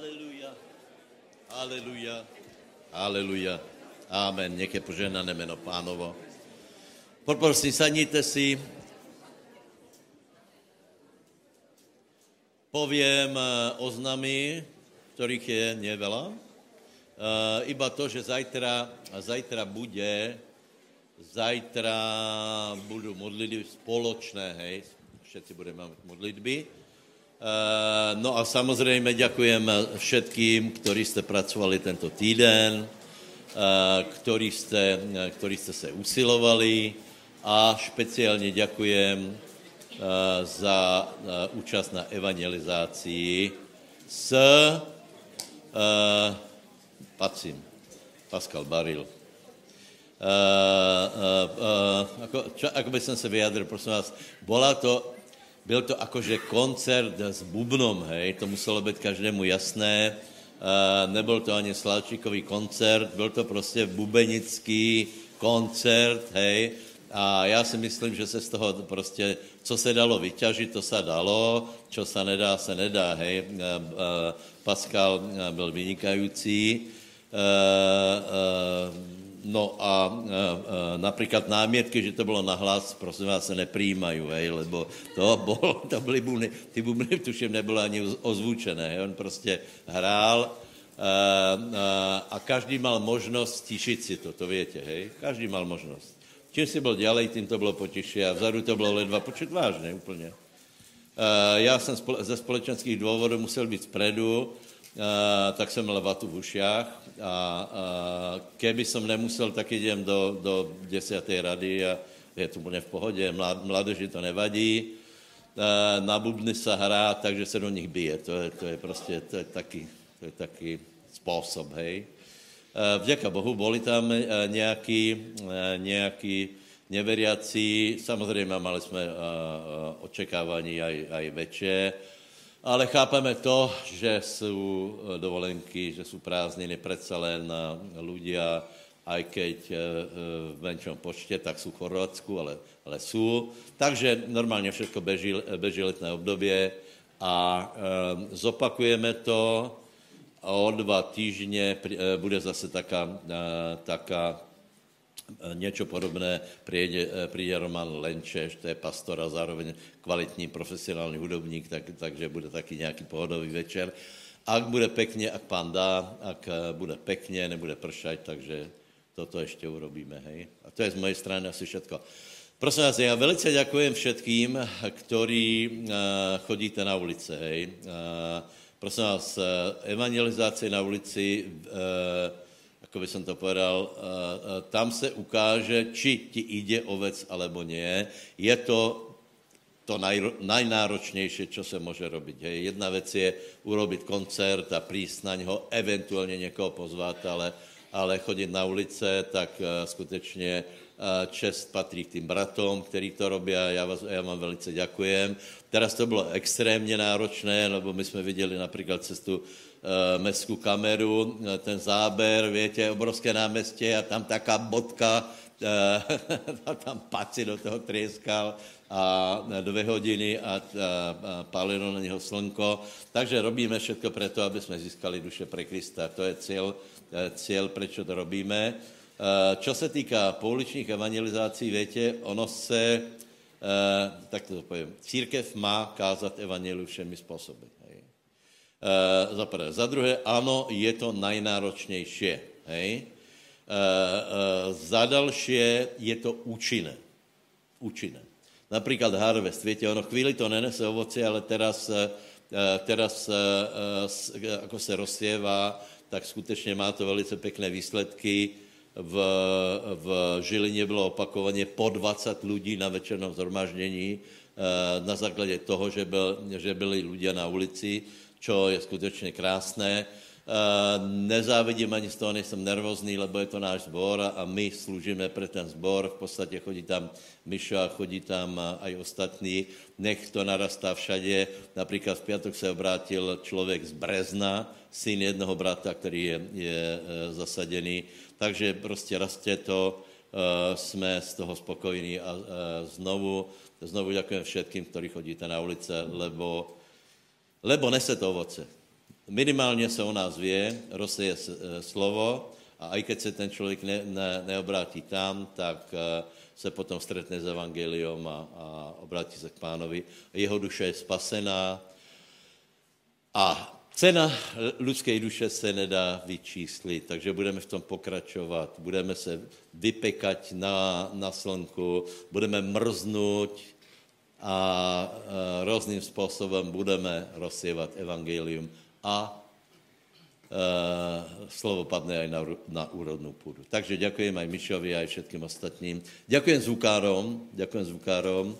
Aleluja. Aleluja. Aleluja. Amen. Nech je poženané jméno pánovo. Poprosím, sadněte si. Povím eh, oznamy, ktorých je neveľa. Uh, iba to, že zajtra, zajtra bude, zajtra budú modlitby spoločné, hej, všetci budeme mať modlitby. Uh, no a samozřejmě ďakujem všetkým, ktorí ste pracovali tento týden, uh, ktorí ste, ktorí ste se usilovali a špeciálně ďakujem Eh, za eh, účast na evangelizácii s Pacim, Pascal Baril. Uh, uh, uh, ako, čo, ako by som se vyjadril, prosím vás, bola to, byl to akože koncert s bubnom, hej, to muselo být každému jasné, uh, nebyl to ani slavčíkový koncert, byl to prostě bubenický koncert, hej, a já si myslím, že se z toho prostě, co se dalo vyťažit, to se dalo, čo se nedá, se nedá, hej. Pascal byl vynikající. No a například námětky, že to bylo nahlas, prosím vás, se nepřijímají, lebo to, bol, to byly bubny, ty bubny tuším nebyly ani ozvučené, on prostě hrál a každý mal možnost stišit si to, to větě, hej, každý mal možnost. Čím si byl dělej, tím to bylo potiše a vzadu to bylo ledva počet vážně úplně. Já jsem ze společenských důvodů musel být vpredu, tak jsem měl vatu v uších a, a keby jsem nemusel, tak jdem do, do desáté rady a je to úplně v pohodě, mládeži to nevadí, na bubny se hrá, takže se do nich bije, to je, to je prostě, to je taky, to je taky způsob, hej. Eh, vďaka Bohu, boli tam eh, nějaký, eh, nějaký neveriací, samozřejmě mali jsme očekávání aj, aj večer, ale chápeme to, že jsou dovolenky, že jsou prázdniny, predsa len ľudia, aj keď v menšom počte, tak jsou v Chorvatsku, ale, ale jsou. Takže normálně všechno beží, beží letné období a e, zopakujeme to, o dva týždně eh, bude zase taká, eh, taká eh, něco podobné, přijde, Roman Lenčeš, to je pastor a zároveň kvalitní profesionální hudobník, tak, takže bude taky nějaký pohodový večer. Ak bude pekně, ak pán dá, ak bude pekně, nebude pršať, takže toto ještě urobíme, hej. A to je z mojej strany asi všetko. Prosím vás, já velice děkujem všetkým, ktorí chodíte na ulice, hej. Prosím vás, eh, evangelizace na ulici, eh, jako by jsem to povedal, eh, tam se ukáže, či ti jde ovec, alebo nie. Je to to naj, najnáročnější, co se může robiť. Hej. Jedna věc je urobit koncert a prísť na něho, eventuálně někoho pozvat, ale, ale chodit na ulice, tak uh, skutečně čest patří k tým bratom, který to robí a já, vás, já vám velice děkujem. Teraz to bylo extrémně náročné, lebo my jsme viděli například cestu mestskou kameru, e, ten záber, větě, obrovské náměstí a tam taká bodka, e, tam paci do toho tréskal a dvě hodiny a, a, a pálilo na něho slnko. Takže robíme všechno pro to, aby jsme získali duše pre Krista. To je cíl, cíl proč to robíme. Čo se týká pouličních evangelizací, větě, ono se Eh, tak to povím, církev má kázat evangeliu všemi způsoby. Uh, za prvé. Za druhé, ano, je to najnáročnější. Hej. Uh, uh, za další je to účinné. Účinné. Například harvest, víte, ono chvíli to nenese ovoci, ale teraz, teraz ako se rozsievá, tak skutečně má to velice pekné výsledky v, v Žilině bylo opakovaně po 20 lidí na večernom zhromaždění eh, na základě toho, že, byl, že byli lidé na ulici, čo je skutečně krásné. Eh, nezávidím ani z toho, nejsem nervózní, lebo je to náš sbor a my služíme pro ten sbor. V podstatě chodí tam Mišo a chodí tam aj ostatní. Nech to narastá všade. Například v pátek se obrátil člověk z Brezna, syn jednoho brata, který je, je eh, zasadený takže prostě rastě to, eh, jsme z toho spokojení a znovu, znovu děkujeme všetkým, kteří chodíte na ulice, lebo, lebo nese to ovoce. minimálně se o nás vě, rozseje slovo a i keď se ten člověk ne, ne, neobrátí tam, tak se potom stretne s evangeliom a, a obrátí se k pánovi. Jeho duše je spasená a Cena lidské duše se nedá vyčíslit, takže budeme v tom pokračovat, budeme se vypekat na, na slnku, budeme mrznout a, a různým způsobem budeme rozsievat evangelium a a slovo padne aj na, na úrodnou půdu. Takže děkujem aj Mišovi, aj všetkým ostatním. Děkujem zvukárom, děkujem zvukárom. Uh,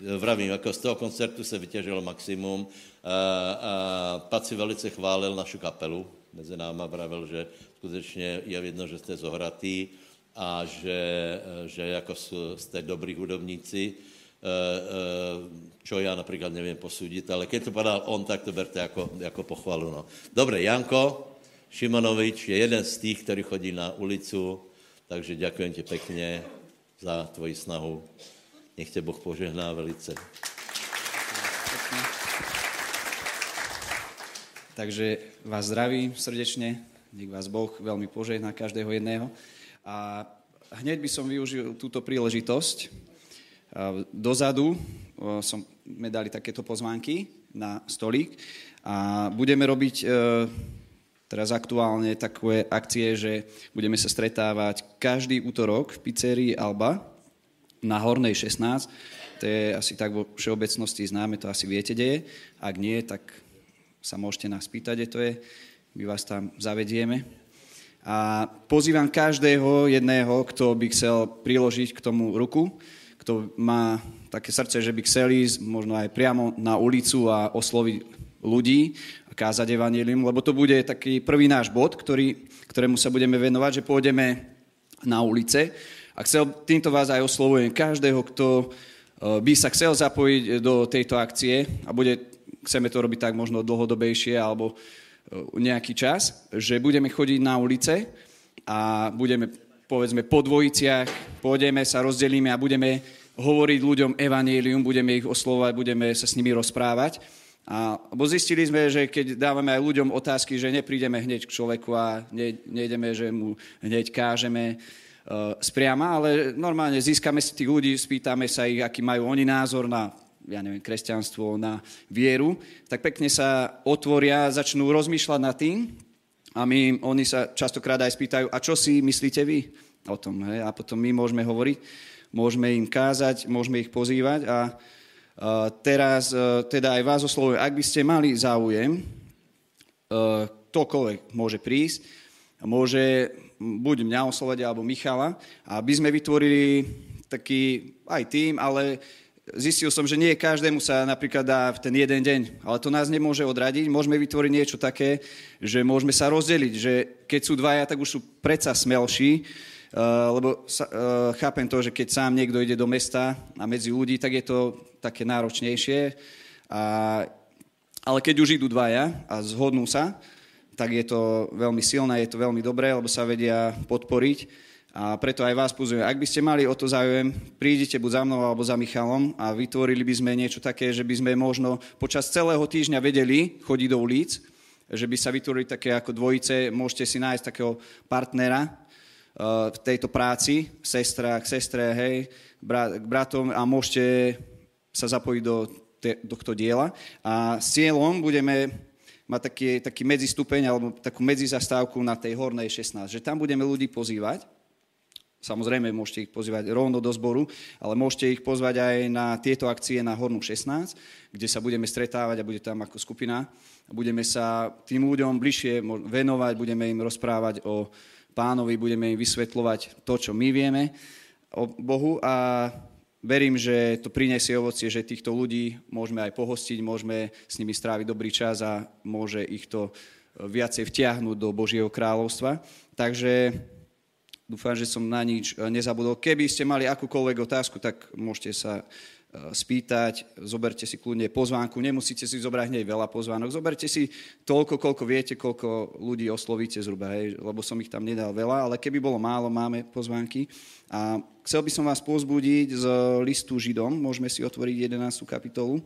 uh, vravím, jako z toho koncertu se vytěžilo maximum. Uh, uh, Pat si velice chválil našu kapelu, mezi náma vravil, že skutečně je vidno, že jste zohratý a že, že jako jste dobrý hudobníci, čo já například nevím posudit, ale když to padal on, tak to berte jako, jako pochvalu. No. Dobre, Janko Šimanovič je jeden z těch, který chodí na ulicu, takže děkujem ti pekně za tvoji snahu. Nech tě Boh požehná velice. Takže vás zdravím srdečne, nech vás Boh veľmi požehná každého jedného. A hneď by som využil túto príležitosť. Dozadu sme dali takéto pozvánky na stolík a budeme robiť e, teraz aktuálne takové akcie, že budeme sa stretávať každý útorok v pizzerii Alba na Hornej 16. To je asi tak vo všeobecnosti známe, to asi viete, kde je. Ak nie, tak sa môžete nás pýtať, kde to je. My vás tam zavedieme. A pozývam každého jedného, kto by chcel priložiť k tomu ruku, kto má také srdce, že by chceli ísť možno aj priamo na ulicu a osloviť ľudí a kázať evanílium, lebo to bude taký prvý náš bod, ktorý, ktorému sa budeme venovať, že pôjdeme na ulice. A chcel, týmto vás aj oslovujem každého, kto e, by sa chcel zapojiť do tejto akcie a bude, chceme to robiť tak možno dlhodobejšie alebo e, nejaký čas, že budeme chodiť na ulice a budeme povedzme po dvojiciach, pôjdeme sa, rozdelíme a budeme hovoriť ľuďom evanílium, budeme ich oslovať, budeme sa s nimi rozprávať. A, bo zistili sme, že keď dávame aj ľuďom otázky, že neprídeme hneď k človeku a ne, nejdeme, že mu hneď kážeme uh, spriama, ale normálne získame si tých ľudí, spýtame sa ich, aký majú oni názor na ja neviem, kresťanstvo, na vieru, tak pekne sa otvoria, začnú rozmýšľať nad tým a my, oni sa častokrát aj spýtajú, a čo si myslíte vy o tom? Hej? A potom my môžeme hovoriť, môžeme im kázať, môžeme ich pozývať a teraz e, teda aj vás oslovujem, ak by ste mali záujem, e, ktokoľvek môže prísť, môže buď mňa oslovať, alebo Michala, aby sme vytvorili taký aj tým, ale zistil som, že nie každému sa napríklad dá v ten jeden deň, ale to nás nemôže odradiť. Môžeme vytvoriť niečo také, že môžeme sa rozdeliť, že keď sú dvaja, tak už sú predsa smelší, Uh, lebo uh, chápem to, že keď sám niekto ide do mesta a medzi ľudí, tak je to také náročnejšie. A, ale keď už idú dvaja a zhodnú sa, tak je to veľmi silné, je to veľmi dobré, lebo sa vedia podporiť. A preto aj vás pozývam, ak by ste mali o to záujem, prídite buď za mnou alebo za Michalom a vytvorili by sme niečo také, že by sme možno počas celého týždňa vedeli chodiť do ulic, že by sa vytvorili také ako dvojice, môžete si nájsť takého partnera, v tejto práci, sestra k sestre, hej, brat, k bratom a môžete sa zapojiť do tohto diela. A s cieľom budeme mať taký, taký medzistupeň alebo takú medzizastávku na tej hornej 16, že tam budeme ľudí pozývať. Samozrejme, môžete ich pozývať rovno do zboru, ale môžete ich pozvať aj na tieto akcie na Hornú 16, kde sa budeme stretávať a bude tam ako skupina. Budeme sa tým ľuďom bližšie venovať, budeme im rozprávať o pánovi, budeme im vysvetľovať to, čo my vieme o Bohu a verím, že to prinesie ovocie, že týchto ľudí môžeme aj pohostiť, môžeme s nimi stráviť dobrý čas a môže ich to viacej vtiahnuť do Božieho kráľovstva. Takže dúfam, že som na nič nezabudol. Keby ste mali akúkoľvek otázku, tak môžete sa Eh, spýtať, zoberte si kľudne pozvánku, nemusíte si zobrať hneď veľa pozvánok, zoberte si toľko, koľko viete, koľko ľudí oslovíte zhruba, hej, lebo som ich tam nedal veľa, ale keby bolo málo, máme pozvánky. A chcel by som vás pozbudiť z listu Židom, môžeme si otvoriť 11. kapitolu.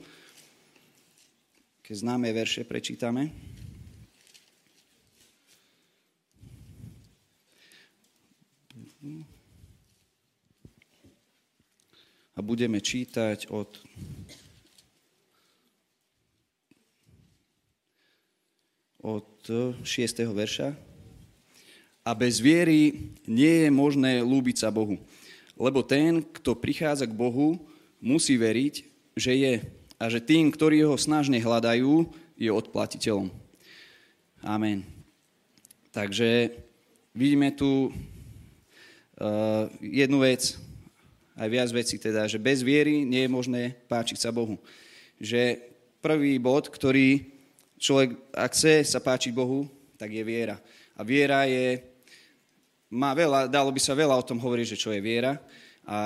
Keď známe verše prečítame. A budeme čítať od od 6. verša. A bez viery nie je možné lúbiť sa Bohu. Lebo ten, kto prichádza k Bohu, musí veriť, že je a že tým, ktorí ho snažne hľadajú, je odplatiteľom. Amen. Takže vidíme tu uh, jednu vec, aj viac vecí teda, že bez viery nie je možné páčiť sa Bohu. Že prvý bod, ktorý človek, ak chce sa páčiť Bohu, tak je viera. A viera je, má veľa, dalo by sa veľa o tom hovoriť, že čo je viera. A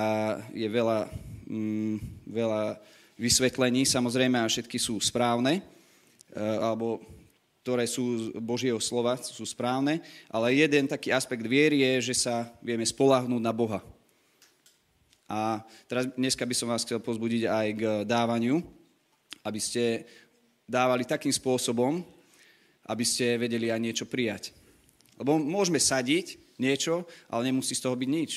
je veľa, mm, veľa vysvetlení, samozrejme, a všetky sú správne, e, alebo ktoré sú Božieho slova, sú správne, ale jeden taký aspekt viery je, že sa vieme spolahnúť na Boha. A teraz dneska by som vás chcel pozbudiť aj k dávaniu, aby ste dávali takým spôsobom, aby ste vedeli aj niečo prijať. Lebo môžeme sadiť niečo, ale nemusí z toho byť nič.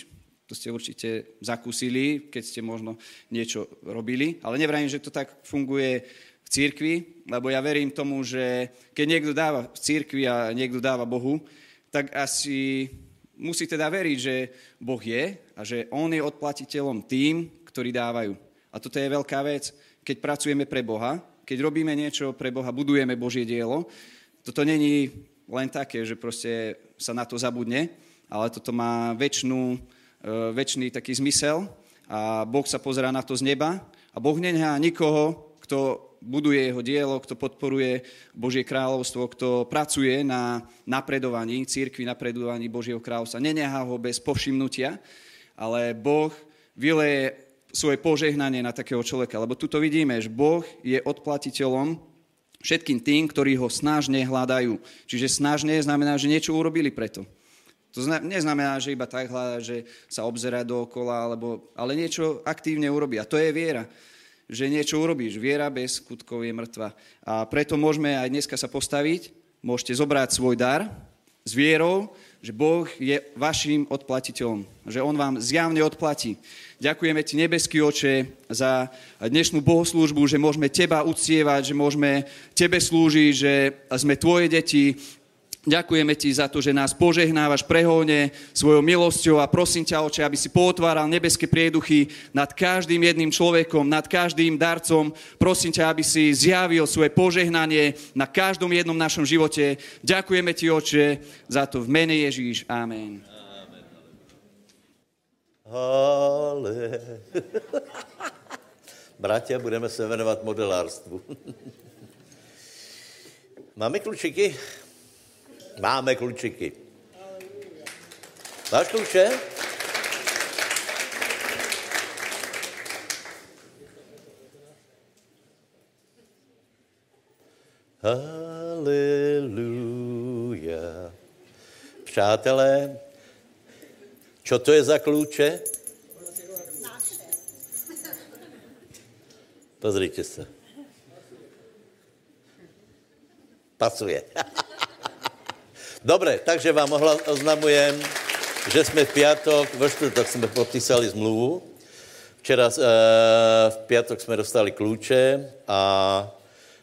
To ste určite zakúsili, keď ste možno niečo robili. Ale nevrajím, že to tak funguje v církvi, lebo ja verím tomu, že keď niekto dáva v církvi a niekto dáva Bohu, tak asi musí teda veriť, že Boh je a že On je odplatiteľom tým, ktorí dávajú. A toto je veľká vec. Keď pracujeme pre Boha, keď robíme niečo pre Boha, budujeme Božie dielo, toto není len také, že proste sa na to zabudne, ale toto má väčšinu E, väčší taký zmysel a Boh sa pozerá na to z neba a Boh nenehá nikoho, kto buduje jeho dielo, kto podporuje Božie kráľovstvo, kto pracuje na napredovaní, církvi napredovaní Božieho kráľovstva. Nenehá ho bez povšimnutia, ale Boh vyleje svoje požehnanie na takého človeka. Lebo tuto vidíme, že Boh je odplatiteľom všetkým tým, ktorí ho snažne hľadajú. Čiže snažne znamená, že niečo urobili preto. To neznamená, že iba tak hľadá, že sa obzerá dookola, alebo, ale niečo aktívne urobí. A to je viera. Že niečo urobíš. Viera bez skutkov je mŕtva. A preto môžeme aj dneska sa postaviť, môžete zobrať svoj dar s vierou, že Boh je vašim odplatiteľom. Že On vám zjavne odplatí. Ďakujeme Ti, nebeský oče, za dnešnú bohoslúžbu, že môžeme Teba uctievať, že môžeme Tebe slúžiť, že sme Tvoje deti, Ďakujeme ti za to, že nás požehnávaš prehone svojou milosťou a prosím ťa, oče, aby si potváral nebeské prieduchy nad každým jedným človekom, nad každým darcom. Prosím ťa, aby si zjavil svoje požehnanie na každom jednom našom živote. Ďakujeme ti, oče, za to v mene Ježíš. Amen. Ale. Bratia, budeme se venovat modelárstvu. Máme klučiky? Máme klučiky. Máš kluče? Haleluja. Přátelé, čo to je za kluče? Pozrite se. Pasuje. Dobre, takže vám oznamujem, že jsme v piatok, ve čtvrtok jsme podpísali zmluvu. Včera e, v piatok jsme dostali klíče a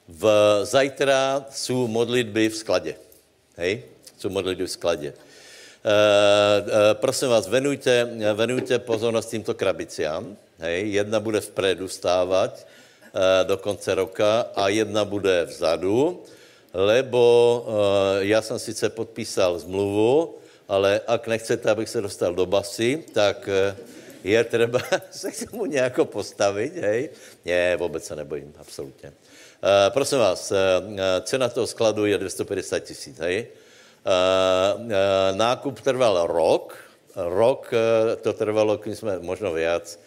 v zajtra jsou modlitby v skladě. Hej? Jsou modlitby v skladě. E, e, prosím vás, venujte, venujte pozornost tímto krabiciám. Hej? Jedna bude vpredu stávat e, do konce roka a jedna bude vzadu lebo uh, já jsem sice podpísal zmluvu, ale ak nechcete, abych se dostal do basy, tak uh, je třeba se k tomu nějako postavit, hej? Ne, vůbec se nebojím, absolutně. Uh, prosím vás, cena toho skladu je 250 tisíc, hej? Nákup trval rok, rok to trvalo, kým jsme, možno viac,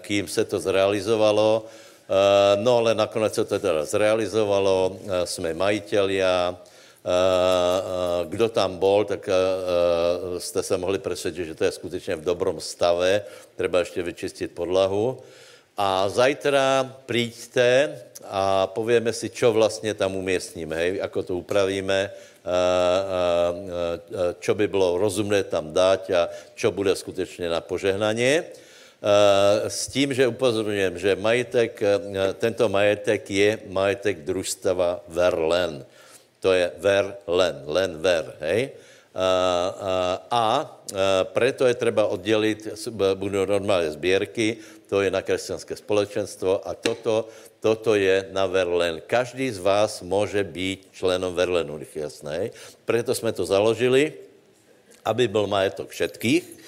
kým se to zrealizovalo, Eh, no ale nakonec se to teda zrealizovalo, eh, jsme majitelia, eh, kdo tam bol, tak jste se mohli přesvědčit, že to je skutečně v dobrom stave, třeba ještě vyčistit podlahu. A zajtra príďte a povieme si, čo vlastně tam umiestníme, hej, ako to upravíme, čo by bylo rozumné tam dát a čo bude skutečně na požehnanie. S tím, že upozorňujem, že majetek, tento majetek je majetek družstva Verlen. To je Verlen, len ver, hej? A preto je třeba oddělit, budou normálně sbírky, to je na křesťanské společenstvo a toto, toto je na Verlen. Každý z vás může být členom Verlenu, jasné. Proto jsme to založili, aby byl majetok všetkých.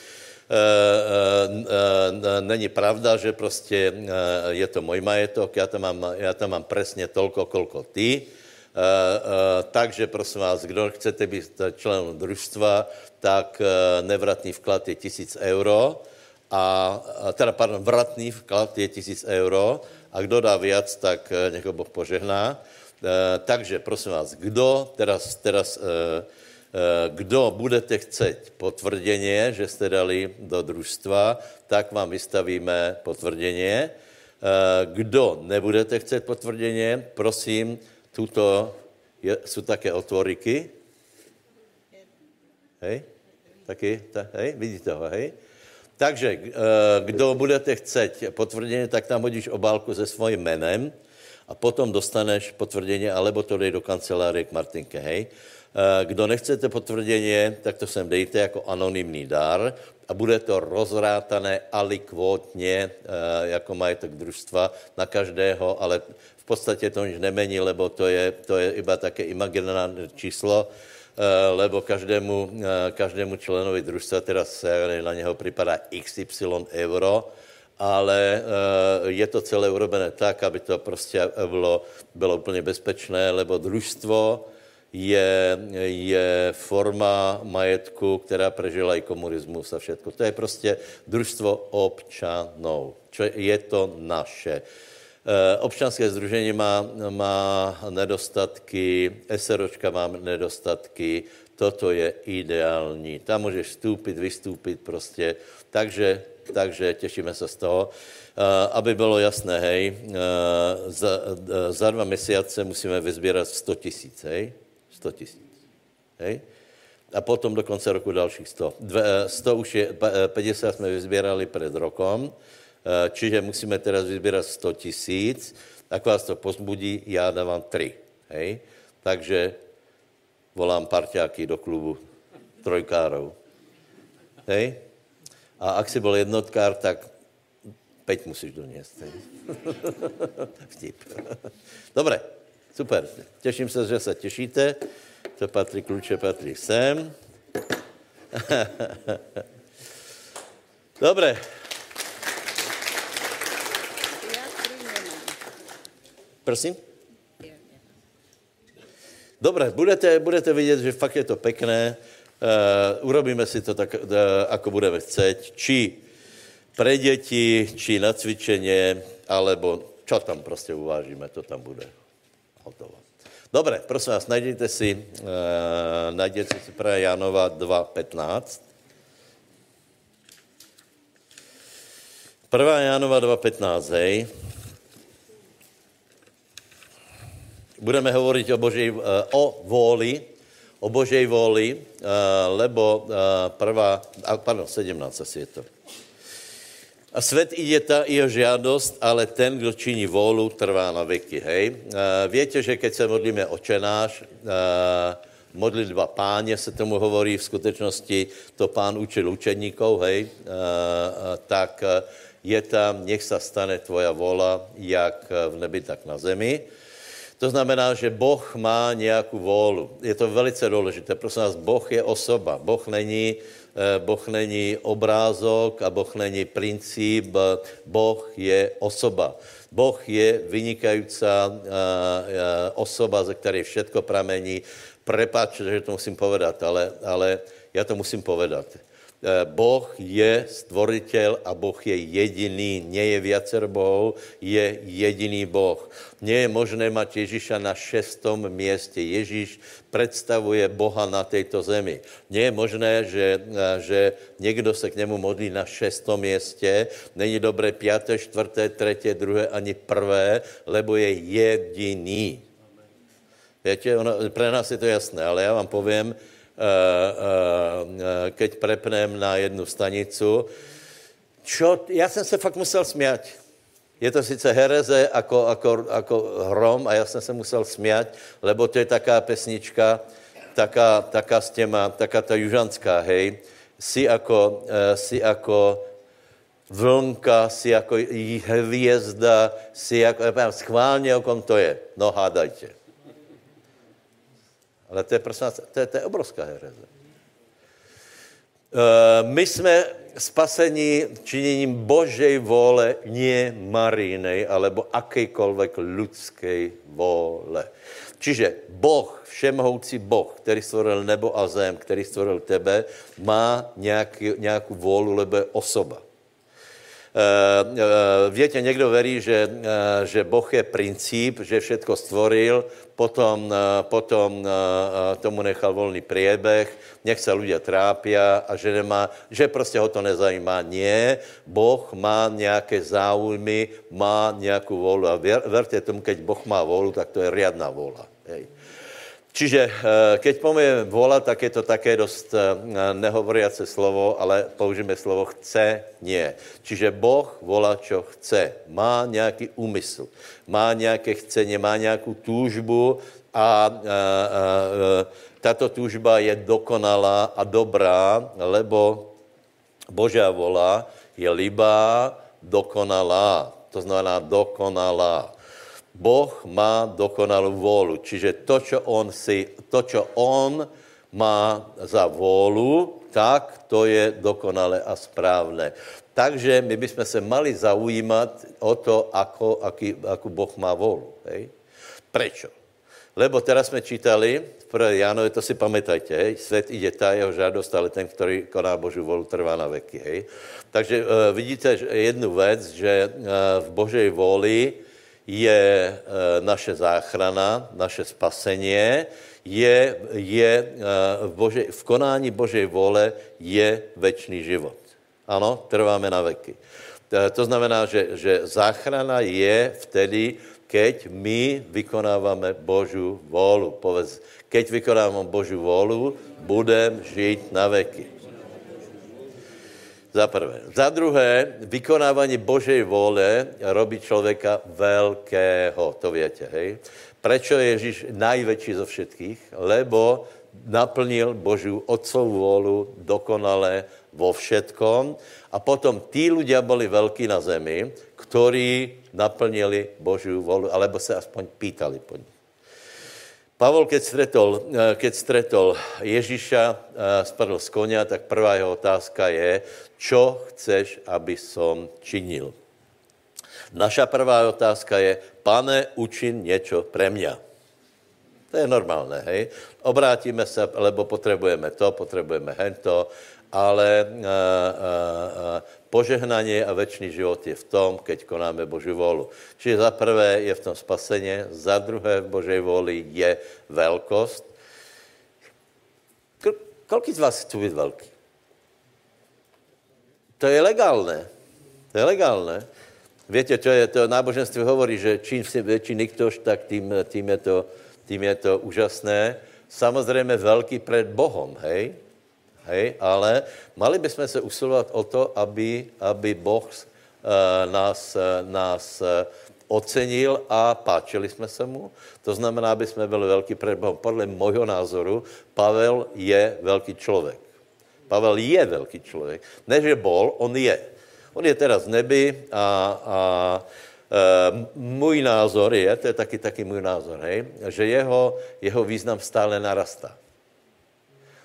E, e, e, není pravda, že prostě je to můj majetok, já tam mám, já tam mám přesně tolko, kolko ty Eh, eh, takže prosím vás, kdo chcete být členem družstva, tak eh, nevratný vklad je tisíc euro, a, teda, pardon, vratný vklad je tisíc euro a kdo dá víc, tak nech ho Boh požehná. Takže prosím vás, kdo teraz, teraz kdo budete chcet potvrděně, že jste dali do družstva, tak vám vystavíme potvrděně. Kdo nebudete chcet potvrděně, prosím, tuto je, jsou také otvoriky. Hej? Taky, ta, hej? Vidíte ho, hej? Takže, eh, kdo budete chcet potvrdění, tak tam hodíš obálku se svým jménem a potom dostaneš potvrdění, alebo to dej do kancelárie k Martinke, hej? Eh, kdo nechcete potvrdění, tak to sem dejte jako anonymní dar a bude to rozrátané alikvotně eh, jako majetek družstva na každého, ale v podstatě to nic nemení, lebo to je, to je iba také imaginární číslo, eh, lebo každému, každému členovi družstva teda se na něho připadá XY euro, ale je to celé urobené tak, aby to prostě bylo, bylo úplně bezpečné, lebo družstvo je, je forma majetku, která prežila i komunismus a všetko. To je prostě družstvo občanů. Je to naše. Eh, občanské združení má, má nedostatky, SROčka má nedostatky, toto je ideální. Tam můžeš vstoupit, vystoupit prostě. Takže, takže těšíme se z toho. Eh, aby bylo jasné, hej, eh, za, za dva měsíce musíme vyzbírat 100 tisíc, hej? 100 tisíc, hej? A potom do konce roku dalších 100. Dve, 100 už je, 50 jsme vyzbírali před rokom, Eh, čiže musíme teraz vybírat 100 tisíc, tak vás to pozbudí, já dávám 3. Hej? Takže volám parťáky do klubu trojkárov. Hej? A ak si byl jednotkár, tak peť musíš doniesť. Vtip. Dobre, super. Těším se, že se těšíte. To patří, kluče patří sem. Dobre, Prosím? Dobre, budete, budete vidět, že fakt je to pekné. Uh, urobíme si to tak, uh, ako budeme chcet. Či pre děti, či na cvičenie, alebo čo tam prostě uvážíme, to tam bude hotovo. Dobre, prosím vás, najděte si, uh, najděte si pre Janova 2.15. 1. Janova 2.15, hej. budeme hovorit o, Božej, eh, o vůli, o Božej vůli, eh, lebo eh, prvá, pardon, 17 asi je to. A svět ide ta jeho žádost, ale ten, kdo činí vůlu, trvá na věky, hej. Víte, že keď se modlíme očenáš, modlitba páně se tomu hovorí v skutečnosti, to pán učil učeníkov, hej, tak je tam, nech se stane tvoja vola, jak v nebi, tak na zemi. To znamená, že Boh má nějakou vůlu. Je to velice důležité. Prosím vás, Boh je osoba. Boh není, boh není obrázok a Boh není princip. Boh je osoba. Boh je vynikající eh, eh, osoba, ze které všetko pramení. Prepač, že to musím povedat, ale, ale já to musím povedat. Boh je stvoritel a Boh je jediný, nie je viacero bohov, je jediný Boh. Nie je možné mať Ježíša na šestom mieste. Ježíš představuje Boha na této zemi. Nie je možné, že, že někdo se k němu modlí na šestom městě. Není dobré páté, čtvrté, třetí, druhé ani prvé, lebo je jediný. Víte, ono, pre nás je to jasné, ale já vám povím, Eh, eh, keď prepnem na jednu stanicu. Čo, já jsem se fakt musel smět. Je to sice hereze jako, jako, jako hrom a já jsem se musel smět, lebo to je taká pesnička, taká, taká s těma, taká ta južanská, hej. Si jako, si jako vlnka, si jako hvězda, si jako, schválně, o kom to je. No hádajte. Ale to je, prosím to je, to je obrovská hereze. Uh, my jsme spasení činěním Božej vole, nie Marinej, alebo akýkoliv ľudskej vole. Čiže Boh, všemohoucí Boh, který stvoril nebo a zem, který stvoril tebe, má nějaký, nějakou vůlu, lebo je osoba. Eh, eh, Víte, někdo verí, že, eh, že Boh je princíp, že všetko stvoril, potom, potom tomu nechal volný priebeh, nech se ľudia trápia a že, nemá, že prostě ho to nezajímá. Nie, Boh má nějaké záujmy, má nějakou volu a věr, verte tomu, keď Boh má volu, tak to je riadná vola. Hej. Čiže eh, keď povíme vola, tak je to také dost eh, nehovoriace slovo, ale použijeme slovo chce, nie. Čiže Boh volá, čo chce. Má nějaký úmysl, má nějaké chcení, má nějakou túžbu a, a, a, a tato túžba je dokonalá a dobrá, lebo Božá vola je libá, dokonalá. To znamená dokonalá. Boh má dokonalou vůlu. Čiže to, čo on, si, to, čo on má za vůlu, tak to je dokonale a správné. Takže my bychom se mali zaujímat o to, ako, aký, akú Boh má vůlu. Hej? Prečo? Lebo teraz jsme čítali v 1. Jánovi, to si pamätajte, hej? svět ide tá jeho žádost, ale ten, který koná Boží volu, trvá na veky. Hej? Takže uh, vidíte jednu věc, že uh, v Božej voli je eh, naše záchrana, naše spasení, je, je eh, v, Bože, v konání Božej vole je večný život. Ano, trváme na veky. To znamená, že, že záchrana je vtedy, keď my vykonáváme Božu volu. Povedz, keď vykonáváme Božu volu, budem žít na veky. Za prvé. Za druhé, vykonávání Božej vole robí člověka velkého, to větě, hej? Prečo je Ježíš největší zo všetkých? Lebo naplnil Božiu otcovou volu dokonale vo všetkom a potom tí ľudia boli velký na zemi, ktorí naplnili Božiu volu, alebo se aspoň pýtali po ní. Pavol, keď stretol, eh, keď stretol Ježíša, eh, spadl z konia, tak prvá jeho otázka je, čo chceš, aby som činil. Naša prvá otázka je, pane, učin něco pre mňa. To je normálné, hej? Obrátíme se, lebo potřebujeme to, potřebujeme hento, ale uh, uh, uh, požehnanie a večný život je v tom, keď konáme Boží volu. Čiže za prvé je v tom spaseně, za druhé v Božej voli je velkost. Kolik z vás chcú být velký? To je legálné. To je legálné. Víte, čo je to náboženství hovorí, že čím si větší niktož, tak tím, tím, je to, tím je to úžasné. Samozřejmě velký před Bohom, hej? Hej, ale mali bychom se usilovat o to, aby, aby Boh uh, nás, uh, nás uh, ocenil a páčili jsme se mu. To znamená, aby jsme byli velký před Bohem. Podle mojho názoru Pavel je velký člověk. Pavel je velký člověk. Ne, že bol, on je. On je teraz v nebi a, a e, můj názor je, to je taky, taky můj názor, hej, že jeho, jeho význam stále narastá.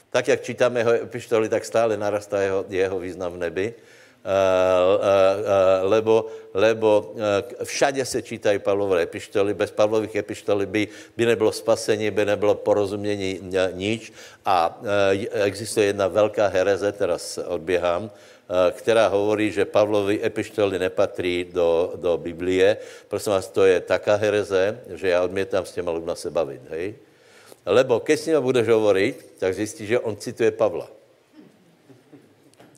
Tak, jak čítáme jeho epištoly, tak stále narastá jeho, jeho význam v nebi. lebo, lebo všade se čítají Pavlové epištoly, bez Pavlových epištoly by, by nebylo spasení, by nebylo porozumění nič a existuje jedna velká hereze, teraz odběhám, která hovorí, že Pavlovi epištoly nepatří do, do Biblie. Prosím vás, to je taká hereze, že já odmětám s těma lidma se bavit, hej? Lebo keď s ním budeš hovoriť, tak zjistíš, že on cituje Pavla.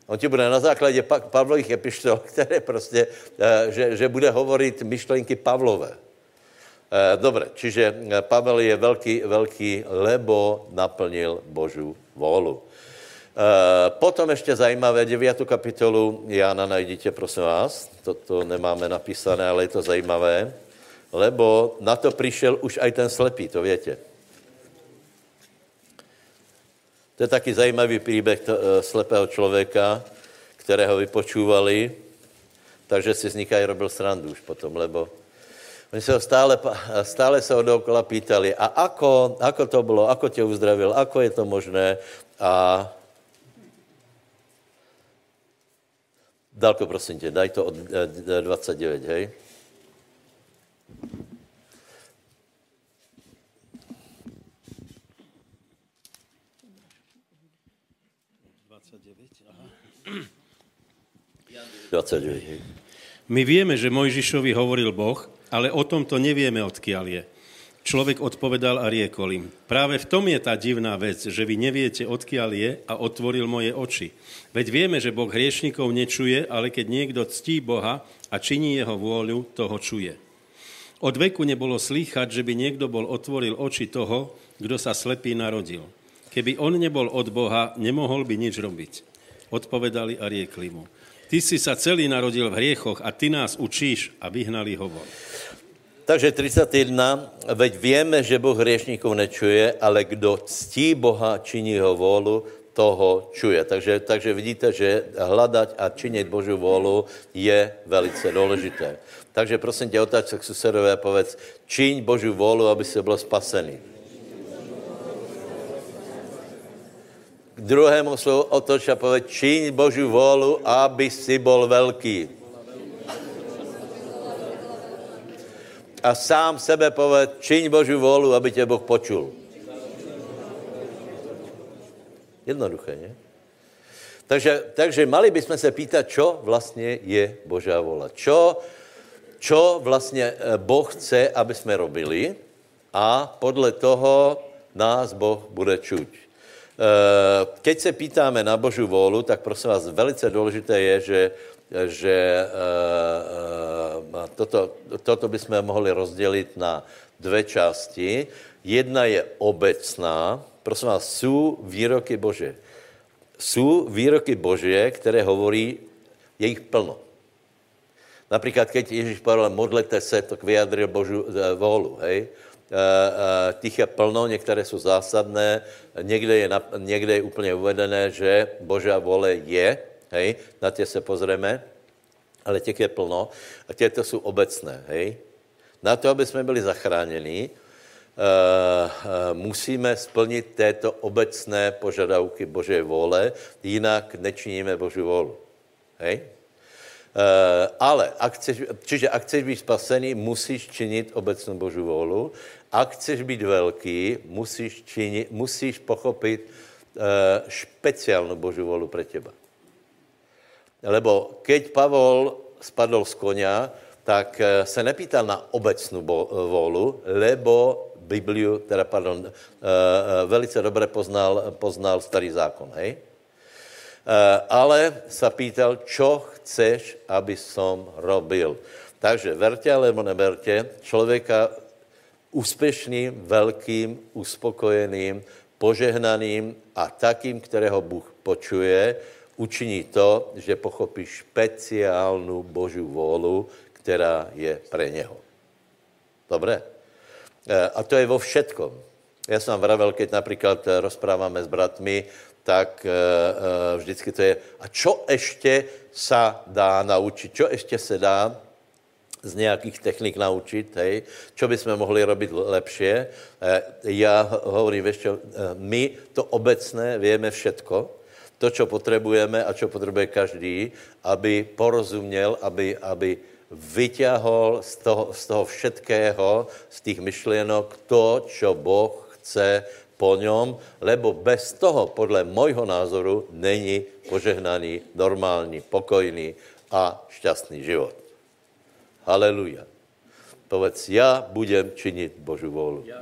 On ti bude na základě Pavlových epištol, které prostě, eh, že, že bude hovorit myšlenky Pavlové. Eh, Dobre, čiže eh, Pavel je velký, velký, lebo naplnil Božu volu. Potom ještě zajímavé, 9. kapitolu Jána najdíte, prosím vás, to, to nemáme napísané, ale je to zajímavé, lebo na to přišel už aj ten slepý, to větě. To je taky zajímavý příběh eh, slepého člověka, kterého vypočúvali, takže si z nich aj robil srandu už potom, lebo oni se ho stále, stále se ho dookola pýtali, a ako, ako to bylo, ako tě uzdravil, ako je to možné? A Dálko, prosím tě, daj to od eh, 29, eh, hej? 20. My vieme, že Mojžišovi hovoril Boh, ale o tom to nevieme, odkiaľ je. Človek odpovedal a riekol im, práve v tom je tá divná vec, že vy neviete, odkiaľ je a otvoril moje oči. Veď vieme, že Boh hriešnikov nečuje, ale keď niekto ctí Boha a činí jeho vôľu, toho čuje. Od veku nebolo slýchať, že by niekto bol otvoril oči toho, kto sa slepý narodil. Keby on nebol od Boha, nemohol by nič robiť. Odpovedali a riekli mu – ty si sa celý narodil v hriechoch a ty nás učíš a vyhnali ho von. Takže 31, veď vieme, že Boh hriešníkov nečuje, ale kdo ctí Boha, činí ho volu, toho čuje. Takže, takže vidíte, že hledat a činit Boží volu je velice důležité. Takže prosím tě, otač se k susedové a povedz, čiň Boží volu, aby se byl spasený. Druhému slovu otoč a povedz, čiň Boží volu, aby si bol veľký. A sám sebe povedz, čiň Boží volu, aby tě Boh počul. Jednoduché, ne? Takže, takže mali bychom se pýtat, čo vlastně je Božá vola. Čo, čo vlastně eh, Boh chce, aby jsme robili a podle toho nás Boh bude čuť. Eh, keď se pýtáme na Boží vůlu, tak prosím vás, velice důležité je, že, že eh, eh, toto, toto bychom mohli rozdělit na dvě části. Jedna je obecná, prosím vás, jsou výroky Bože. Jsou výroky Bože, které hovorí, je jich plno. Například, keď Ježíš povedal, modlete se, tak vyjadril Boží vůlu, hej? Eh, eh, těch je plno, některé jsou zásadné, někde je, někde je úplně uvedené, že Božá vole je, hej, na tě se pozřeme, ale těch je plno a těto jsou obecné, hej. Na to, aby jsme byli zachráněni, uh, musíme splnit této obecné požadavky Boží vole, jinak nečiníme Boží volu. Hej? Ale, ak chceš, čiže ak chceš být spasený, musíš činit obecnou Boží volu ak chceš být velký, musíš, čini, musíš pochopit uh, špeciálnu Boží volu pre teba. Lebo keď Pavol spadl z konia, tak uh, se nepýtal na obecnou volu, lebo Bibliu, teda pardon, uh, velice dobře poznal, poznal starý zákon, hej? Ale sa pýtal, čo chceš, aby som robil. Takže verte alebo neberte, člověka úspěšným, velkým, uspokojeným, požehnaným a takým, kterého Bůh počuje, učiní to, že pochopí špeciálnu Boží vůlu, která je pre něho. Dobré? E, a to je vo všetkom. Já jsem vám vravel, keď například rozpráváme s bratmi, tak e, e, vždycky to je, a čo ještě sa dá naučit, čo ještě se dá z nějakých technik naučit, hej, čo by jsme mohli robit lepšie. Eh, já hovorím, ještě, eh, my to obecné víme všetko, to, čo potřebujeme a čo potřebuje každý, aby porozuměl, aby, aby vyťahol z toho, z toho všetkého, z těch myšlienok, to, čo Boh chce po něm, lebo bez toho, podle mojho názoru, není požehnaný, normální, pokojný a šťastný život. Haleluja. Povedz, já budem činit Boží vůli.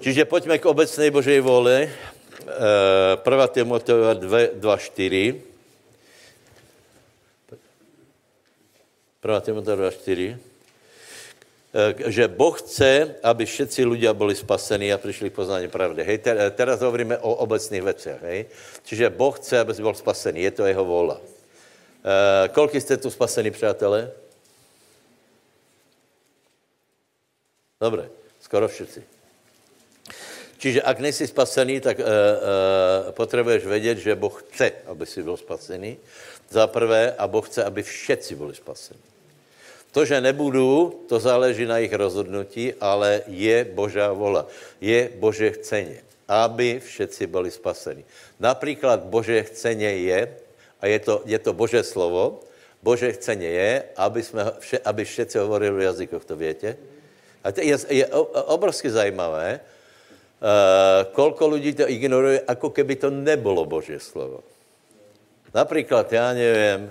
Čiže pojďme k obecné Božej vůli. 1. Timotejova 2, 4. 1. Timotejova 2, 4 že Boh chce, aby všetci ľudia byli spasení a přišli k poznání pravdy. Hej, teraz hovoríme o obecných veciach. Hej? Čiže Boh chce, aby byl spasený. Je to jeho vůle. E, kolik jste tu spasení, přátelé? Dobre, skoro všetci. Čiže ak nejsi spasený, tak e, e, potřebuješ vědět, že Boh chce, aby si byl spasený. Za prvé, a Boh chce, aby všetci byli spasení. To, že nebudu, to záleží na jejich rozhodnutí, ale je Božá vola. Je Bože chceně, aby všetci byli spasení. Například Bože chceně je, a je to, je to Bože slovo, Bože chceně je, aby, jsme, vše, aby všetci hovorili v jazykoch, to větě? A to je, je obrovsky zajímavé, Uh, kolko lidí to ignoruje, jako keby to nebylo Boží slovo. Například, já nevím, uh,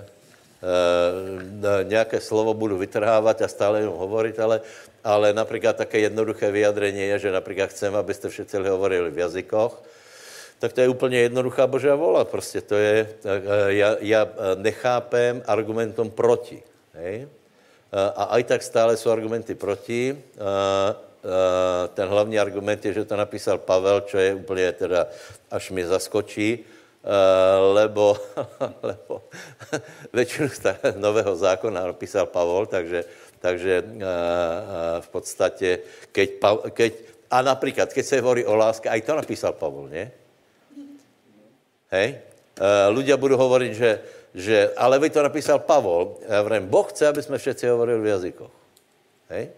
nějaké slovo budu vytrhávat a stále jenom hovorit, ale, ale například také jednoduché vyjadrení je, že například chcem, abyste všichni hovorili v jazykoch, tak to je úplně jednoduchá Božá vola. Prostě to je, uh, já, já nechápem argumentom proti. Hej? A aj tak stále jsou argumenty proti. Eh, ten hlavní argument je, že to napísal Pavel, čo je úplně teda, až mi zaskočí, eh, lebo, lebo většinu nového zákona napísal Pavel, takže, takže eh, v podstatě, keď, keď, a například, keď se hovorí o láske, aj to napísal Pavel, ne? Hej? Ľudia budou hovorit, že, že ale vy to napísal Pavol. Já vrem, Boh chce, aby jsme všetci hovorili v jazykoch. Hej?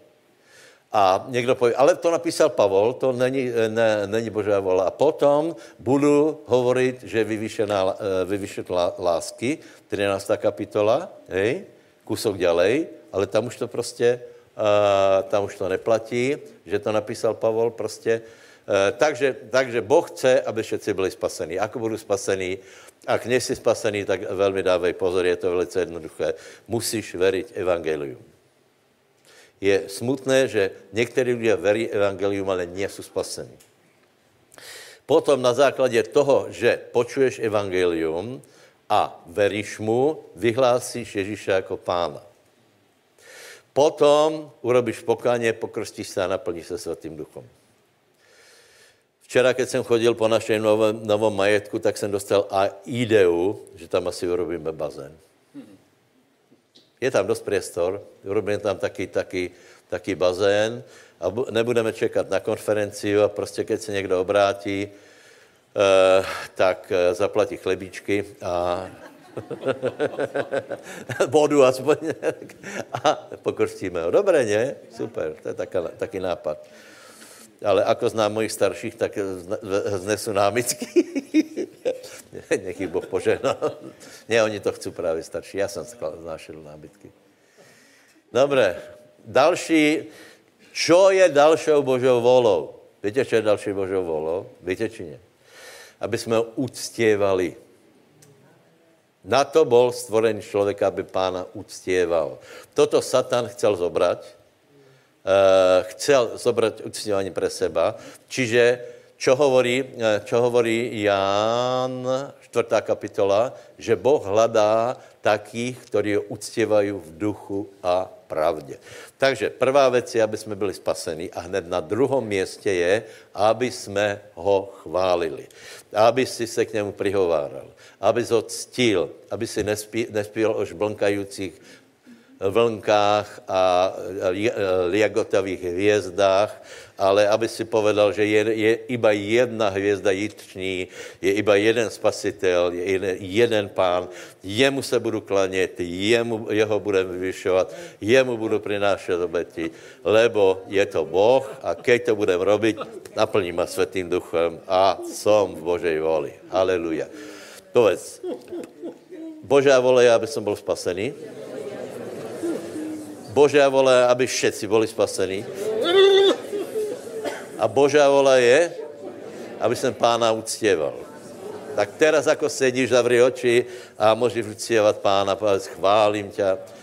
A někdo pově, ale to napísal Pavol, to není, ne, není Božá vola. A potom budu hovorit, že vyvýšená, eh, vyvýšet lásky, 13. kapitola, hej, kusok ďalej, ale tam už to prostě, tam už to neplatí, že to napísal Pavol prostě. Takže, takže Boh chce, aby všetci byli spasení. Ako budou spasení? Ak nejsi spasený, tak velmi dávej pozor, je to velice jednoduché. Musíš veriť evangelium je smutné, že někteří lidé verí evangelium, ale nejsou spasení. Potom na základě toho, že počuješ evangelium a veríš mu, vyhlásíš Ježíše jako pána. Potom urobíš pokáně, pokrstíš se a naplníš se svatým duchom. Včera, když jsem chodil po našem novom, novom majetku, tak jsem dostal a ideu, že tam asi urobíme bazén. Je tam dost priestor, urobíme tam taky, taky, taky bazén a nebudeme čekat na konferenci a prostě, keď se někdo obrátí, eh, tak eh, zaplatí chlebíčky a vodu aspoň a pokrstíme ho. Dobré, ne? Super, to je taký nápad. Ale ako znám mojich starších, tak znesu námitky. Nech jich Boh požehnal. Ne, oni to chcou právě starší. Já jsem znášel námitky. Dobré. Další, čo je dalšou Božou volou? Víte, čo je další Božou volou? Víte, či ne? Aby jsme ho uctievali. Na to bol stvorený člověk, aby pána uctieval. Toto Satan chcel zobrať. Uh, chcel zobrať uctievanie pre seba. Čiže čo hovorí, eh, čo hovorí Ján, 4. kapitola, že Boh hledá takých, kteří ho uctívají v duchu a pravdě. Takže prvá věc je, aby jsme byli spasení a hned na druhém městě je, aby jsme ho chválili. Aby si se k němu prihováral. Aby ho ctil. Aby si nespí, nespíval o žblnkajících vlnkách a liagotavých hvězdách, ale aby si povedal, že je, je iba jedna hvězda jitřní, je iba jeden spasitel, je jeden, jeden pán, jemu se budu klanět, jemu, jeho budeme vyvyšovat, jemu budu přinášet obeti, lebo je to Boh a keď to budeme robit, naplní ma světým duchem a som v Božej voli. Haleluja. Povedz. Božia vole je, aby som bol spasený. Božia vole aby všetci boli spasení. A Božia vole je, aby som pána uctieval. Tak teraz, ako sedíš, zavri oči a môžeš uctievať pána, povedz, chválim ťa,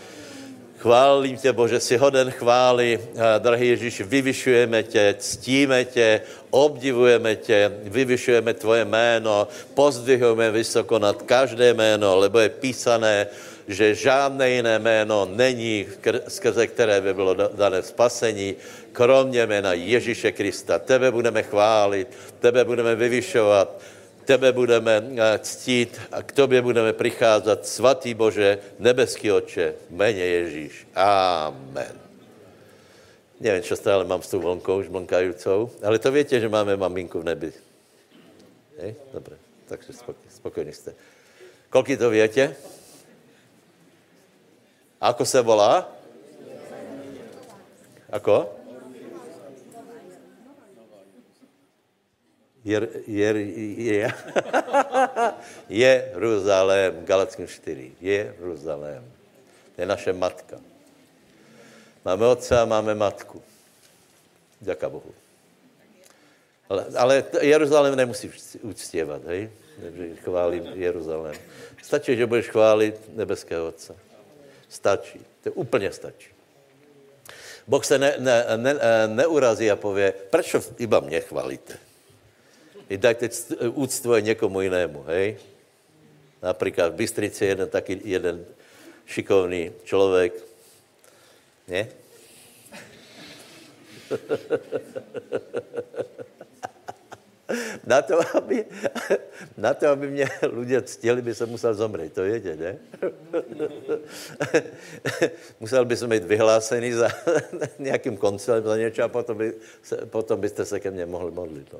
Chválím tě, Bože, si hoden chvály. Drahý Ježíš, vyvyšujeme tě, ctíme tě, obdivujeme tě, vyvyšujeme tvoje jméno, pozdvihujeme vysoko nad každé jméno, lebo je písané, že žádné jiné jméno není, skrze které by bylo dané spasení, kromě jména Ježíše Krista. Tebe budeme chválit, tebe budeme vyvyšovat, tebe budeme eh, ctít a k tobě budeme přicházet, svatý Bože, nebeský oče, jméně Ježíš. Amen. Nevím, čo stále mám s tou vlnkou žblnkajícou, ale to víte, že máme maminku v nebi. Dobře, takže spokojní jste. Kolik to víte? Ako se volá? Ako? Jer, jer, je, Jeruzalém, Galackým 4, Jeruzalém. To je naše matka. Máme otce a máme matku. Děká Bohu. Ale, ale Jeruzalém nemusí uctívat, hej? Chválím Jeruzalém. Stačí, že budeš chválit nebeského Otce. Stačí. To úplně stačí. Boh se ne, ne, ne, neurazí a pově, proč iba mě chválíte? I dajte úctu aj někomu jinému, hej? Například v Bystrici jeden taky jeden šikovný člověk, ne? na to, aby, na to, aby mě lidé ctili, by se musel zomřít, to víte, ne? musel by se být vyhlásený za nějakým koncilem, za něco a potom, by se, potom byste se ke mně mohli modlit. No.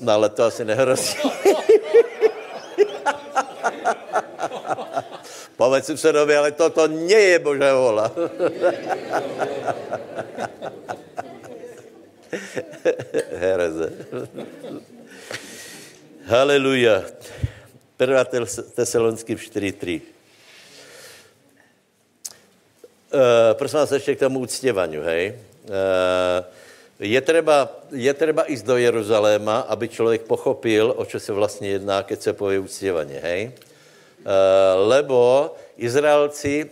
No ale to asi nehrozí. Povedz si předovi, ale toto nie je Božá vola. Hereze. Haleluja. 1. Tesalonským 4.3. Uh, prosím vás ještě k tomu uctěvaniu, hej. Uh, je třeba, je třeba ísť do Jeruzaléma, aby člověk pochopil, o čo se vlastně jedná, keď se povie uctěvaně, hej? E, lebo Izraelci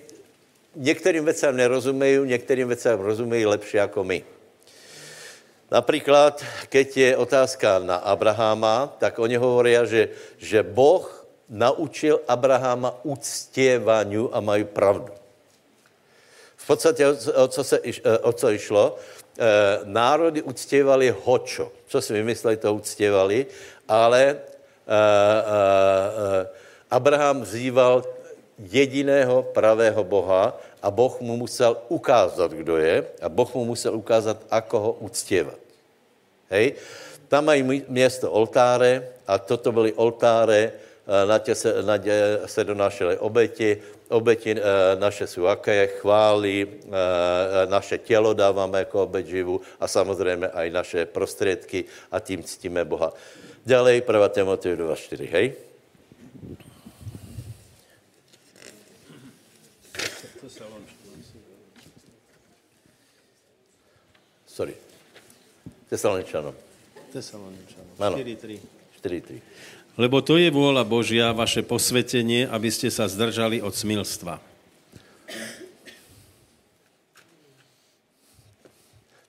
některým věcem nerozumejí, některým věcem rozumejí lepší jako my. Například, keď je otázka na Abraháma, tak oni hovorí, že, že Boh naučil Abraháma uctěvaniu a mají pravdu. V podstatě, o co, se, o co išlo, Eh, národy uctěvali hočo. Co si vymysleli, to uctěvali, ale eh, Abraham vzýval jediného pravého Boha a Boh mu musel ukázat, kdo je a Boh mu musel ukázat, ako ho uctěvat. Hej? Tam mají město oltáre a toto byly oltáre, na tě se, na tě se donášely oběti, oběti eh, naše jsou jaké, chvály, eh, naše tělo dáváme jako oběť živu a samozřejmě i naše prostředky a tím ctíme Boha. Ďalej, 1. Timotej 2.4, hej? Sorry. Tesaloničanom. Tesaloničanom. 4.3. 4.3. Lebo to je vôľa Božia, vaše posvetenie, aby ste sa zdržali od smilstva.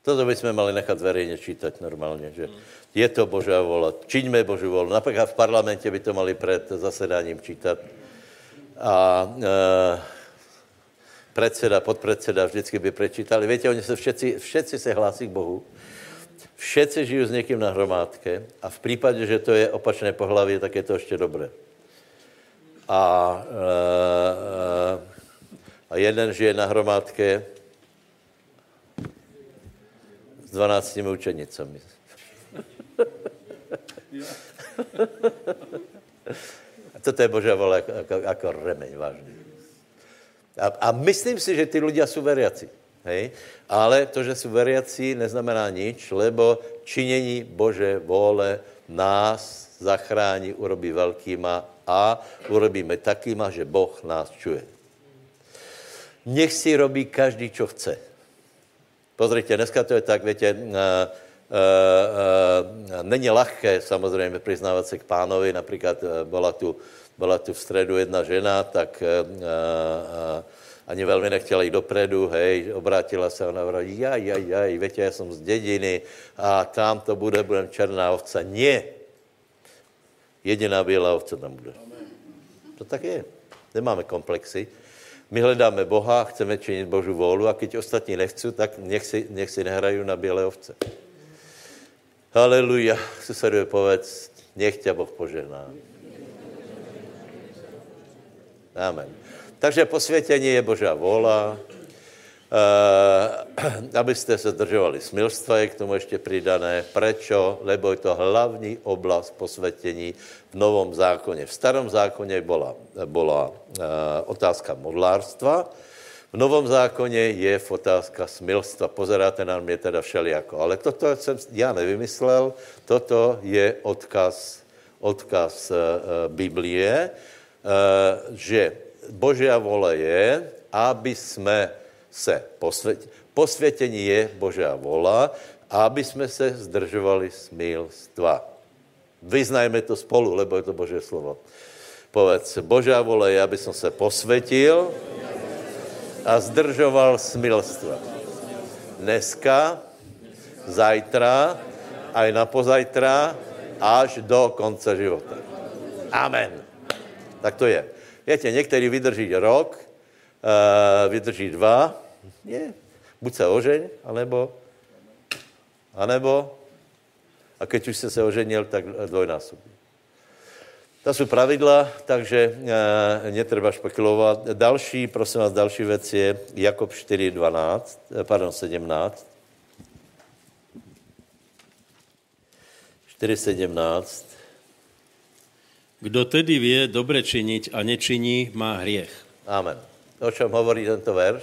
Toto by sme mali nechat verejne čítať normálne, že je to Božia vola, čiňme Božiu volu. Napríklad v parlamente by to mali pred zasedáním čítať. A e, predseda, podpredseda vždycky by prečítali. Viete, oni sa všetci, všetci se hlásí k Bohu Všetci žijú s někým na hromádke a v případě, že to je opačné pohlaví, tak je to ještě dobré. A, e, a jeden žije na hromádke s 12 učenicami. a toto je Božá vola jako, jako, jako remeň, vážně. A, a myslím si, že ty ľudia jsou veriaci. Hej? Ale to, že jsou veriaci, neznamená nič, lebo činění Bože vůle nás zachrání, urobí velkýma a urobíme takýma, že Boh nás čuje. Nech si robí každý, čo chce. Pozrite, dneska to je tak, větě, uh, uh, uh, není lahké samozřejmě přiznávat se k pánovi, například byla tu, byla tu v středu jedna žena, tak uh, uh, ani velmi nechtěla jít dopredu, hej, obrátila se, ona vraví, jaj, jaj, jaj, větě, já jsem z dědiny a tam to bude, budem černá ovce. Nie. Jediná bílá ovce tam bude. To tak je. Nemáme komplexy. My hledáme Boha, chceme činit Božu vůlu a když ostatní nechci, tak nech si, nech si nehrají na bílé ovce. Haleluja. Susedovi povedz, nech tě Boh požehná. Amen. Takže posvětění je Božá vola, Uh, abyste se držovali smilstva, je k tomu ještě přidané. Prečo? Lebo je to hlavní oblast posvětění v Novom zákoně. V Starom zákoně byla, uh, otázka modlárstva, v Novom zákoně je otázka smilstva. Pozeráte na mě teda všelijako. Ale toto jsem já nevymyslel, toto je odkaz, odkaz uh, Biblie, že Božia vole je, aby jsme se posvětili. Posvětění je Božia vola, aby jsme se zdržovali smilstva. Vyznajme to spolu, lebo je to Boží slovo. Povedz, Božia vole je, aby som se posvětil a zdržoval smilstva. Dneska, zajtra, aj na pozajtra, až do konce života. Amen. Tak to je. Víte, některý vydrží rok, uh, vydrží dva, je, buď se ožeň, anebo, anebo, a keď už jsi se oženil, tak dvojnásobně. To jsou pravidla, takže e, netreba špekulovat. Další, prosím vás, další věc je Jakob 4, 12, pardon, 17. 4, 17. Kdo tedy vě dobře činit a nečiní, má hriech. Amen. O čem hovorí tento verš?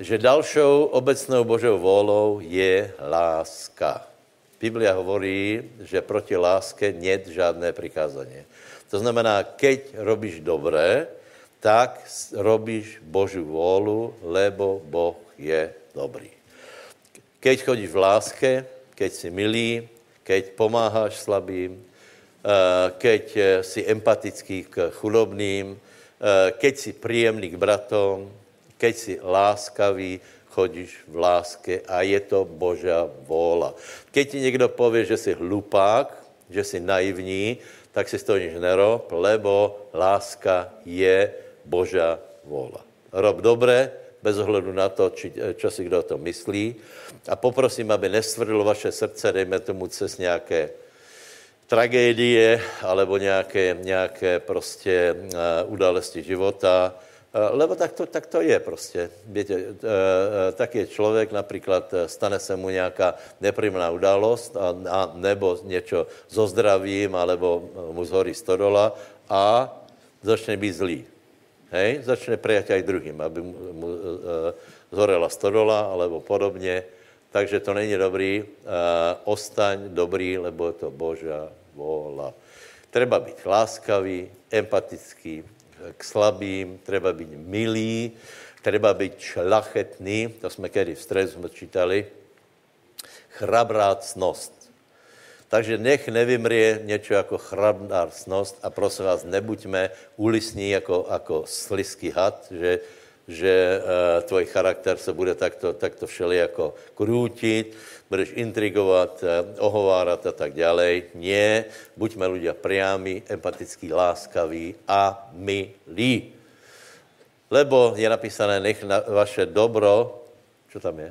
Že dalšou obecnou Božou volou je láska. Biblia hovorí, že proti láske net žádné přikázání. To znamená, keď robíš dobré, tak robíš Božu vôľu, lebo Boh je dobrý. Keď chodíš v láske, keď si milý, keď pomáháš slabým, keď eh, si empatický k chudobným, eh, keď si príjemný k bratom, keď si láskavý, chodíš v láske a je to Božá vôľa. Keď ti někdo povie, že si hlupák, že si naivní, tak si to nič nerob, lebo láska je Božá vôľa. Rob dobré, bez ohledu na to, či, čo si kdo o tom myslí. A poprosím, aby nestvrdilo vaše srdce, dejme tomu cez nějaké tragédie alebo nějaké, nějaké prostě uh, události života, uh, lebo tak to, tak to je prostě. Víte, uh, tak je člověk, například stane se mu nějaká nepříjemná událost a, a nebo něco so zdravím, alebo mu zhorí stodola a začne být zlý. Hej? Začne prijať aj druhým, aby mu, mu zhorela stodola alebo podobně. Takže to není dobrý. Ostaň dobrý, lebo je to Božá vôľa. Treba být láskavý, empatický k slabým, treba být milý, treba být šlachetný, to jsme kedy v stresu čítali, chrabrácnost. Takže nech nevymrie něco jako chrabrácnost a prosím vás, nebuďme ulisní jako, jako slisky had, že že uh, tvoj charakter se bude takto, takto všeli jako krútit, budeš intrigovat, uh, ohovárat a tak dále. Nie, buďme ľudia priami, empatický, láskaví a milí. Lebo je napísané, nech na vaše dobro, čo tam je?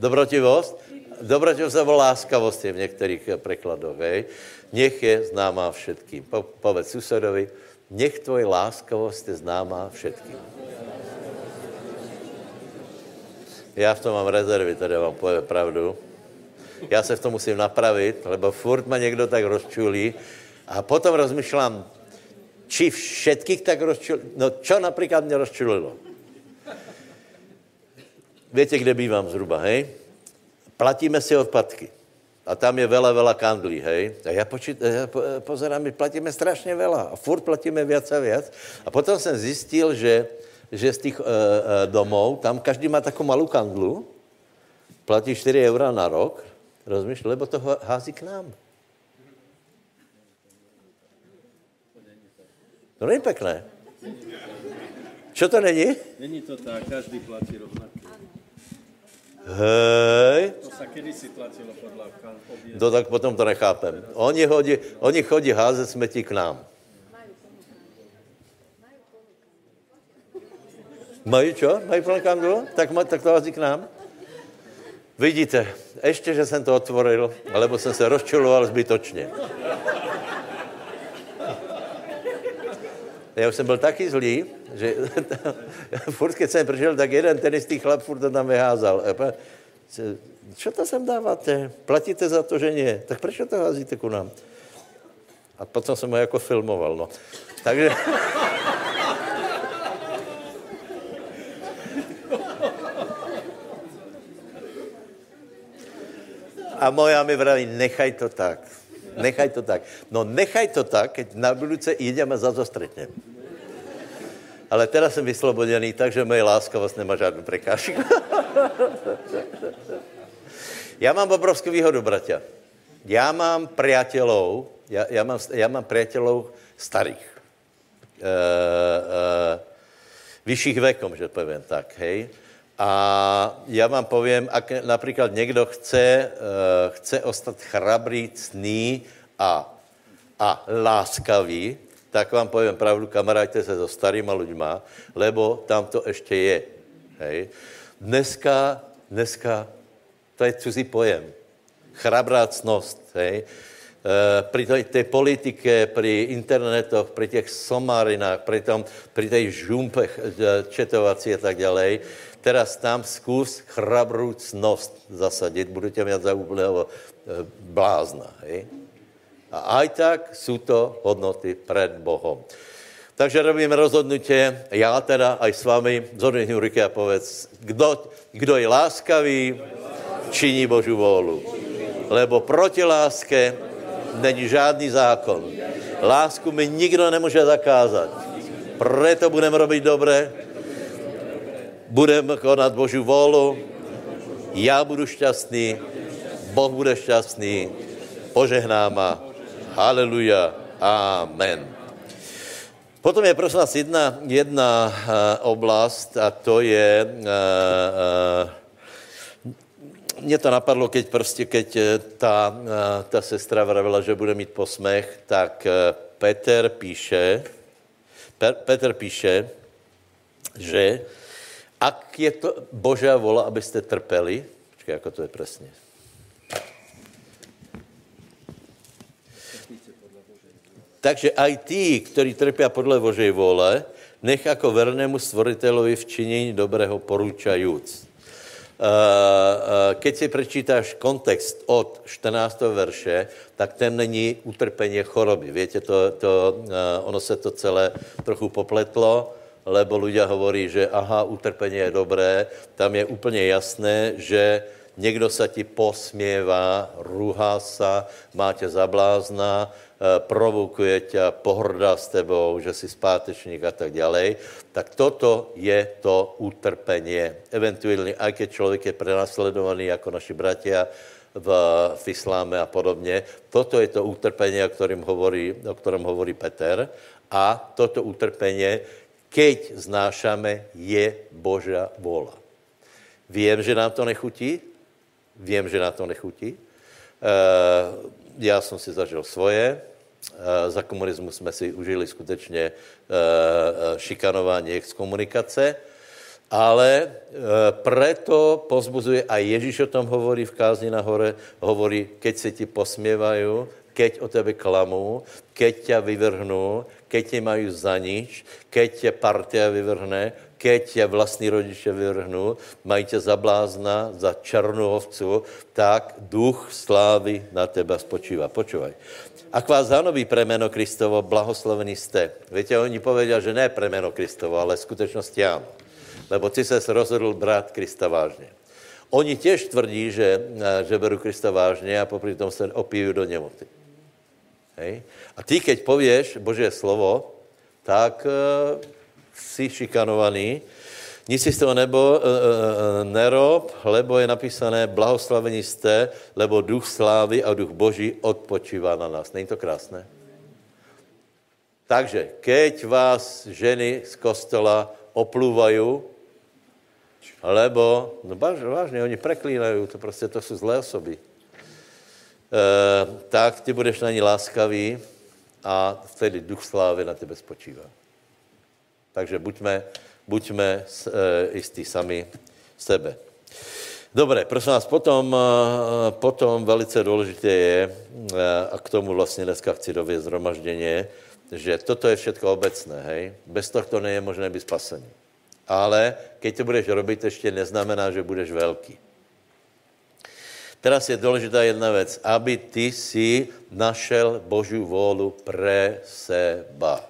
Dobrotivost? Dobrotivost nebo láskavost je v některých prekladoch, hej? Nech je známá všetkým. Po, povedz susedovi, Nech tvoje láskavost je známá všetkým. Já v tom mám rezervy, tady vám povím pravdu. Já se v tom musím napravit, lebo furt ma někdo tak rozčulí. A potom rozmýšlám, či všetkých tak rozčulí. No čo například mě rozčulilo? Víte, kde bývám zhruba, hej? platíme si odpadky. A tam je veľa, veľa kandlí, hej. A ja, počít, ja pozerám, my platíme strašně veľa. A furt platíme viac a viac. A potom jsem zjistil, že, že z těch uh, uh, domov, tam každý má takovou malou kandlu, platí 4 eura na rok, rozumíš, lebo to hází k nám. To není pekné. Čo to není? Není to tak, každý platí rovnako. Hej. To sa kedysi platilo podľa No tak potom to nechápem. Oni, hodí, oni chodí házet smetí k nám. Mají čo? Mají plný kandlu? Tak, tak to hází k nám? Vidíte, ještě, že jsem to otvoril, alebo jsem se rozčiloval zbytočně. Já už jsem byl taky zlý, že furt, když jsem přišel, tak jeden ten istý chlap furt to tam vyházal. Čo to sem dáváte? Platíte za to, že nie. Tak proč to házíte ku nám? A potom jsem ho jako filmoval, no. Takže... A moja mi vraví, nechaj to tak. Nechaj to tak. No nechaj to tak, keď na budúce ideme za to stretnem. Ale teraz jsem vyslobodený, takže moje láskavost nemá žádnou prekážku. já mám obrovskou výhodu, bratia. Já mám priateľov, já, já, mám, já mám priateľov starých. E, e, vyšších vekom, že poviem tak, hej. A já vám povím, ak například někdo chce, uh, chce ostat chrabrý, cný a, a láskavý, tak vám povím pravdu, kamarádte se so starýma ľuďma, lebo tam to ještě je. Hej. Dneska, dneska, to je cizí pojem. Chrabrácnost, hej. E, pri tej politike, pri internetoch, pri těch somarinách, pri, tom, pri tej žumpech e, četovací a tak ďalej, teraz tam zkus chrabrúcnost zasadit, budete mít za úplného e, blázna. Hej? A aj tak jsou to hodnoty před Bohom. Takže robíme rozhodnutě, já teda aj s vámi, zhodnihni ruky a povedz, kdo, kdo je láskavý, činí Božu vůlu. Lebo proti láske není žádný zákon. Lásku mi nikdo nemůže zakázat. Proto budeme robit dobré, budeme konat Boží vůlu, já budu šťastný, Boh bude šťastný, požehnáma. Haleluja. Amen. Potom je prosím vás jedna, jedna uh, oblast a to je, uh, uh, mě to napadlo, keď prostě, keď ta, uh, ta sestra vravila, že bude mít posmech, tak uh, Peter píše, Pe- Peter píše, že ak je to Božá vola, abyste trpeli, počkej, jako to je přesně. Takže aj tí, ktorí trpia podle Božej vole, nech jako vernému stvoritelovi v činění dobrého poručajúc. Keď si prečítáš kontext od 14. verše, tak ten není utrpení choroby. Víte, to, to, ono se to celé trochu popletlo, lebo ľudia hovorí, že aha, utrpení je dobré. Tam je úplně jasné, že někdo se ti posměvá, ruhá sa, má tě za blázna, Eh, provokuje tě, pohrdá s tebou, že jsi zpátečník a tak dále, tak toto je to utrpení. Eventuálně, aj keď člověk je prenasledovaný jako naši bratia v, v isláme a podobně, toto je to utrpení, o kterém hovorí, o kterém hovorí Peter. A toto utrpení, keď znášame, je Božia vola. Vím, že nám to nechutí, vím, že nám to nechutí. Uh, já jsem si zažil svoje, Eh, za komunismu jsme si užili skutečně eh, eh, šikanování exkomunikace, ale preto pozbuzuje, a Ježíš o tom hovorí v kázni nahore, hovorí, keď se ti posměvají, keď o tebe klamou, keď tě vyvrhnou, keď tě mají za nič, keď tě partia vyvrhne, keď tě vlastní rodiče vyvrhnou, mají tě za blázna, za černou ovcu, tak duch slávy na teba spočívá. Počúvaj. Ak vás zanoví premeno Kristovo, blahoslovený jste. Víte, oni povedia, že ne premeno Kristovo, ale v skutečnosti ano. Lebo ty se rozhodl brát Krista vážně. Oni těž tvrdí, že, eh, že beru Krista vážně a popri tom se opíjú do nemoty. Hej? A ty, keď pověš Božie slovo, tak e, jsi šikanovaný. Nic si z toho nebo e, e, nerob, lebo je napísané, blahoslavení jste, lebo duch slávy a duch Boží odpočívá na nás. Není to krásné? Takže, keď vás ženy z kostela oplúvajú, lebo, no vážně, oni preklínají, to prostě to jsou zlé osoby, e, tak ty budeš na ní láskavý a vtedy duch slávy na tebe spočívá. Takže buďme, buďme e, jistí sami sebe. Dobré, prosím vás, potom, e, potom velice důležité je, e, a k tomu vlastně dneska chci dovět zhromažděně, že toto je všetko obecné, hej? Bez tohto nie je možné být spasený. Ale keď to budeš robit, ještě neznamená, že budeš velký. Teraz je důležitá jedna věc, aby ty si našel Boží vůlu pre seba.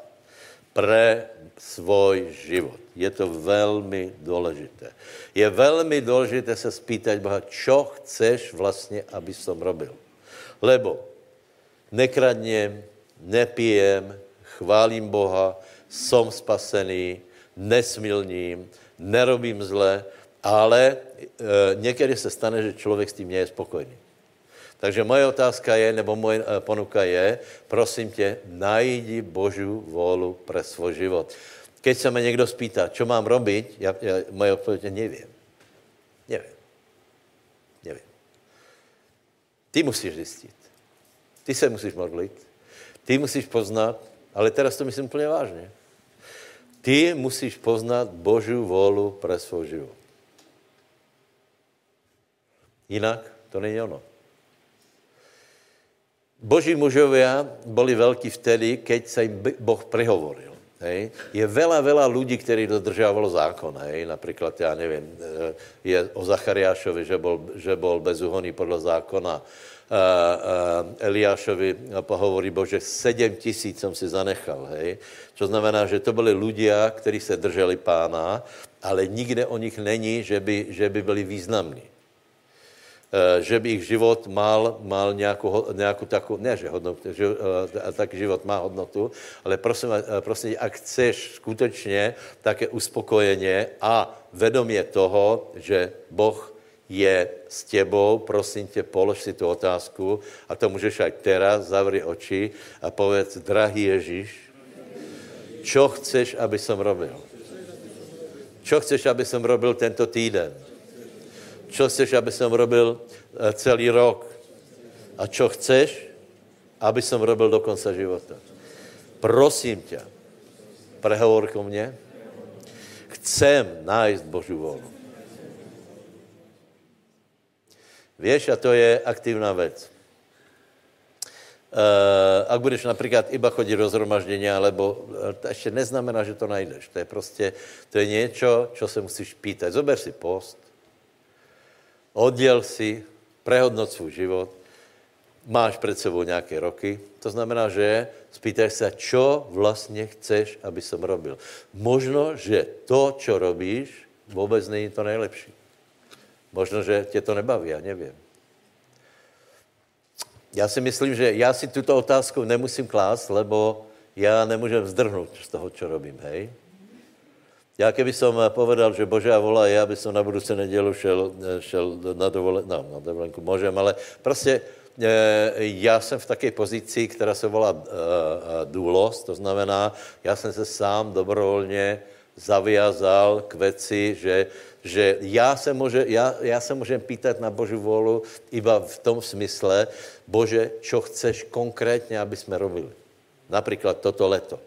Pre svůj život. Je to velmi důležité. Je velmi důležité se spýtať Boha, čo chceš vlastně, aby som robil. Lebo nekradněm, nepijem, chválím Boha, som spasený, nesmilním, nerobím zle, ale e, někdy se stane, že člověk s tím je spokojný. Takže moje otázka je, nebo moje e, ponuka je, prosím tě, najdi Boží vůlu pre svůj život. Keď se mě někdo spýtá, co mám robiť, já, já, moje odpověď je, nevím. Nevím. Nevím. Ty musíš zjistit. Ty se musíš modlit. Ty musíš poznat, ale teraz to myslím úplně vážně. Ty musíš poznat Boží vůlu pro svůj život. Jinak to není ono. Boží mužovia byli velký vtedy, keď se jim Boh prehovoril. Hej. Je veľa, veľa ľudí, ktorí dodržávalo zákon. Hej. Napríklad, já nevím, eh, je o Zachariášovi, že bol, že bol bezúhonný podle zákona. Uh, uh, Eliášovi pohovorí Bože, sedm tisíc jsem si zanechal. Hej. To znamená, že to byli ľudia, kteří se drželi pána, ale nikde o nich není, že by, že by byli významní. Eh, že by ich život mal, mal nějakou, nějakou takovou, ne že hodnotu, že uh, tak život má hodnotu, ale prosím, uh, prosím, ak chceš skutečně také uspokojeně a vedomě toho, že Boh je s tebou, prosím tě, polož si tu otázku a to můžeš aj teraz, zavři oči a povedz, drahý Ježíš, čo chceš, aby som robil? Čo chceš, aby som robil tento týden? Čo chceš, aby som robil eh, celý rok a čo chceš, aby som robil do konca života. Prosím tě, prehovor ko mně. Chcem nájsť Boží volu. Víš, a to je aktivná věc. Uh, ak budeš například iba chodit do zhromaždění, alebo eh, to ještě neznamená, že to najdeš. To je prostě, to je něco, čo se musíš pýtať. Zober si post, odděl si, prehodnoť svůj život, máš před sebou nějaké roky, to znamená, že spýtaj se, čo vlastně chceš, aby som robil. Možno, že to, čo robíš, vůbec není to nejlepší. Možno, že tě to nebaví, já nevím. Já si myslím, že já si tuto otázku nemusím klást, lebo já nemůžem zdrhnout z toho, co robím, hej? Já keby som povedal, že Božá vola je, aby som na budoucí nedělu šel, šel na, dovole, no, na dovolenku, můžem, ale prostě e, já jsem v také pozici, která se volá důlost, to znamená, já jsem se sám dobrovolně zaviazal k věci, že, že já, se může, já, já se můžem pýtat na Boží volu iba v tom smysle, Bože, čo chceš konkrétně, aby jsme robili. Například toto leto.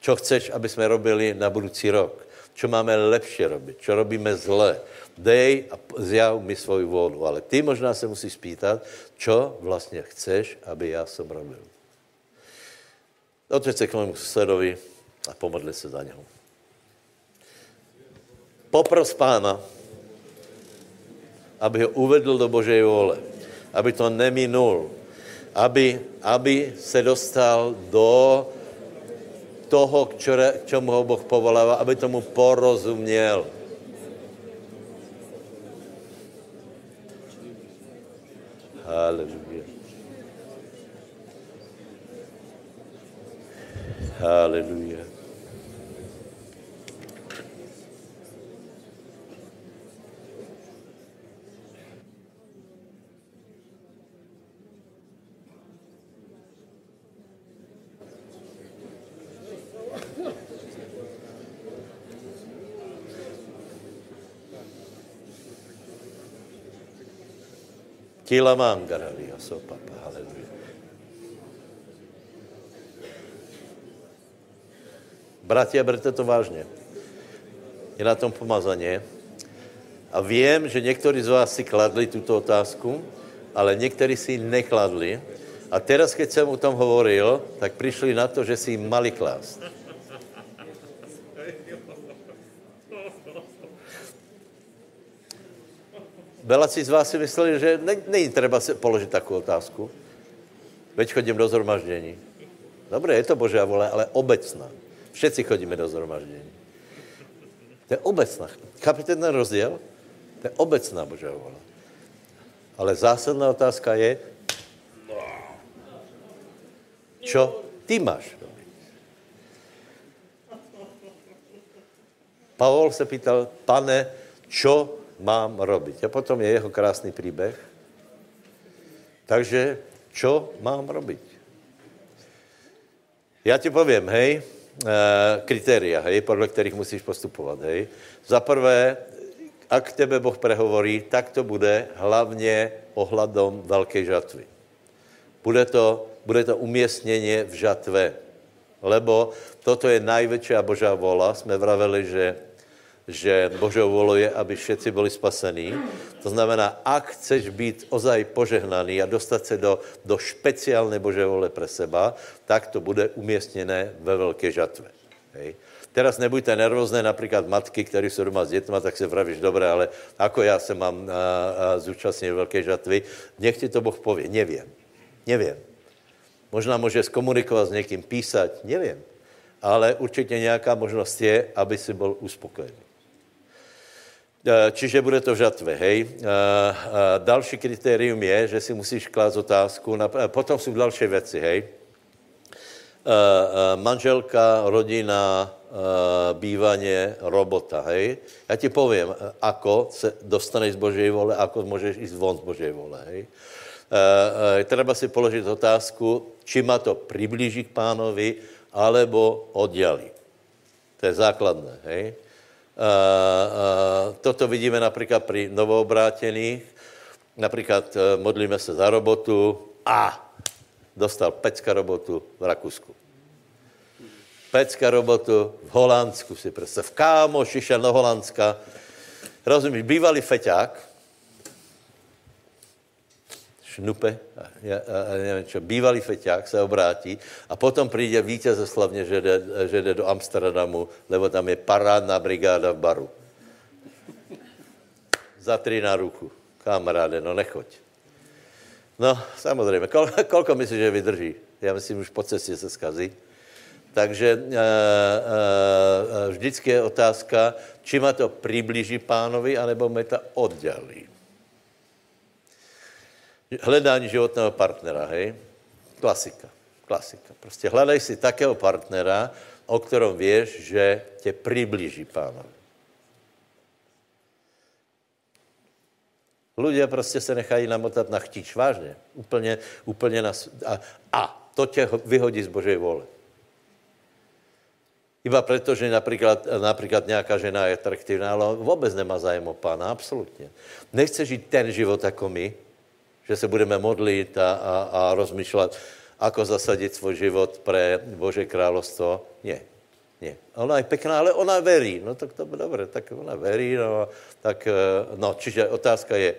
Čo chceš, aby jsme robili na budoucí rok čo máme lepšie robiť, čo robíme zle. Dej a zjav mi svoju vůlu. Ale ty možná se musíš spýtat, čo vlastně chceš, aby já som robil. Otřeď se k mému susedovi a pomodli se za něho. Popros pána, aby ho uvedl do Božej vůle, aby to neminul, aby, aby se dostal do toho, k čemu ho Boh povolává, aby tomu porozuměl. Haleluja. Haleluja. Kila mangaralia sopapa, haleluja. Bratia, berte to vážně. Je na tom pomazaně. A vím, že někteří z vás si kladli tuto otázku, ale někteří si ji nekladli. A teraz, keď jsem o tom hovoril, tak přišli na to, že si ji mali klást. Belaci z vás si mysleli, že ne, není třeba si položit takovou otázku. Veď chodím do zhromaždění. Dobré, je to Božá vole, ale obecná. Všetci chodíme do zhromaždění. To je obecná. Chápete ten rozdíl? To je obecná Božá vole. Ale zásadná otázka je, čo ty máš robiť? Pavol se pýtal, pane, čo mám robiť? A potom je jeho krásný příběh. Takže, čo mám robiť? Já ti povím, hej, kritéria, hej, podle kterých musíš postupovat, hej. Za prvé, ak tebe Boh prehovorí, tak to bude hlavně ohledom velké žatvy. Bude to, bude to uměstněně v žatve, lebo toto je největší Božá vola. Jsme vraveli, že že Božou volou je, aby všetci byli spasení. To znamená, ak chceš být ozaj požehnaný a dostat se do, do špeciálné Božé vole pre seba, tak to bude umístěné ve velké žatve. Hej. Teraz nebuďte nervózné, například matky, které jsou doma s dětma, tak se pravíš, dobré, ale ako já se mám a, a zúčastnit velké žatvy, nech ti to Boh pově, nevím, nevím. Možná může komunikovat s někým, písať, nevím. Ale určitě nějaká možnost je, aby si byl uspokojený. Eh, čiže bude to v hej. Eh, eh, další kritérium je, že si musíš klást otázku, potom jsou další věci, hej. Manželka, rodina, bývaně, robota, hej. Já ti povím, ako se dostaneš z Božej vole, ako můžeš jít von z Božej vole, hej. Treba si položit otázku, či ma to přiblíží k pánovi, alebo oddělí. To je základné, hej. Toto vidíme například při novoobrátených. Například uh, modlíme se za robotu a dostal pecka robotu v Rakusku. Pecka robotu v Holandsku si představ. Kámo, šišel do Holandska. Rozumíš, bývalý feťák, šnupe, nevím čo, bývalý feťák se obrátí a potom přijde vítězoslavně, že jde, že jde do Amsterdamu, lebo tam je parádná brigáda v baru. Za tři na ruku. Kamaráde, no nechoď. No, samozřejmě. Kol, kolko myslíš, že vydrží? Já myslím, už po cestě se skazí. Takže e, e, vždycky je otázka, či ma to přiblíží pánovi, anebo mě to oddělí. Hledání životného partnera, hej? Klasika, klasika. Prostě hledaj si takého partnera, o kterém věš, že tě přiblíží pánovi. Ľudia prostě se nechají namotat na chtíč, vážně. Úplně, úplně na, a, a to tě vyhodí z Božej vole. Iba proto, že například, například nějaká žena je atraktivná, ale vůbec nemá zájem o pána, absolutně. Nechce žít ten život jako my, že se budeme modlit a, a, a rozmýšlet, ako zasadit svůj život pre Bože královstvo. Ne, ne. Ona je pekná, ale ona verí. No tak to bude dobré, tak ona verí. No, tak, eh, no, čiže otázka je,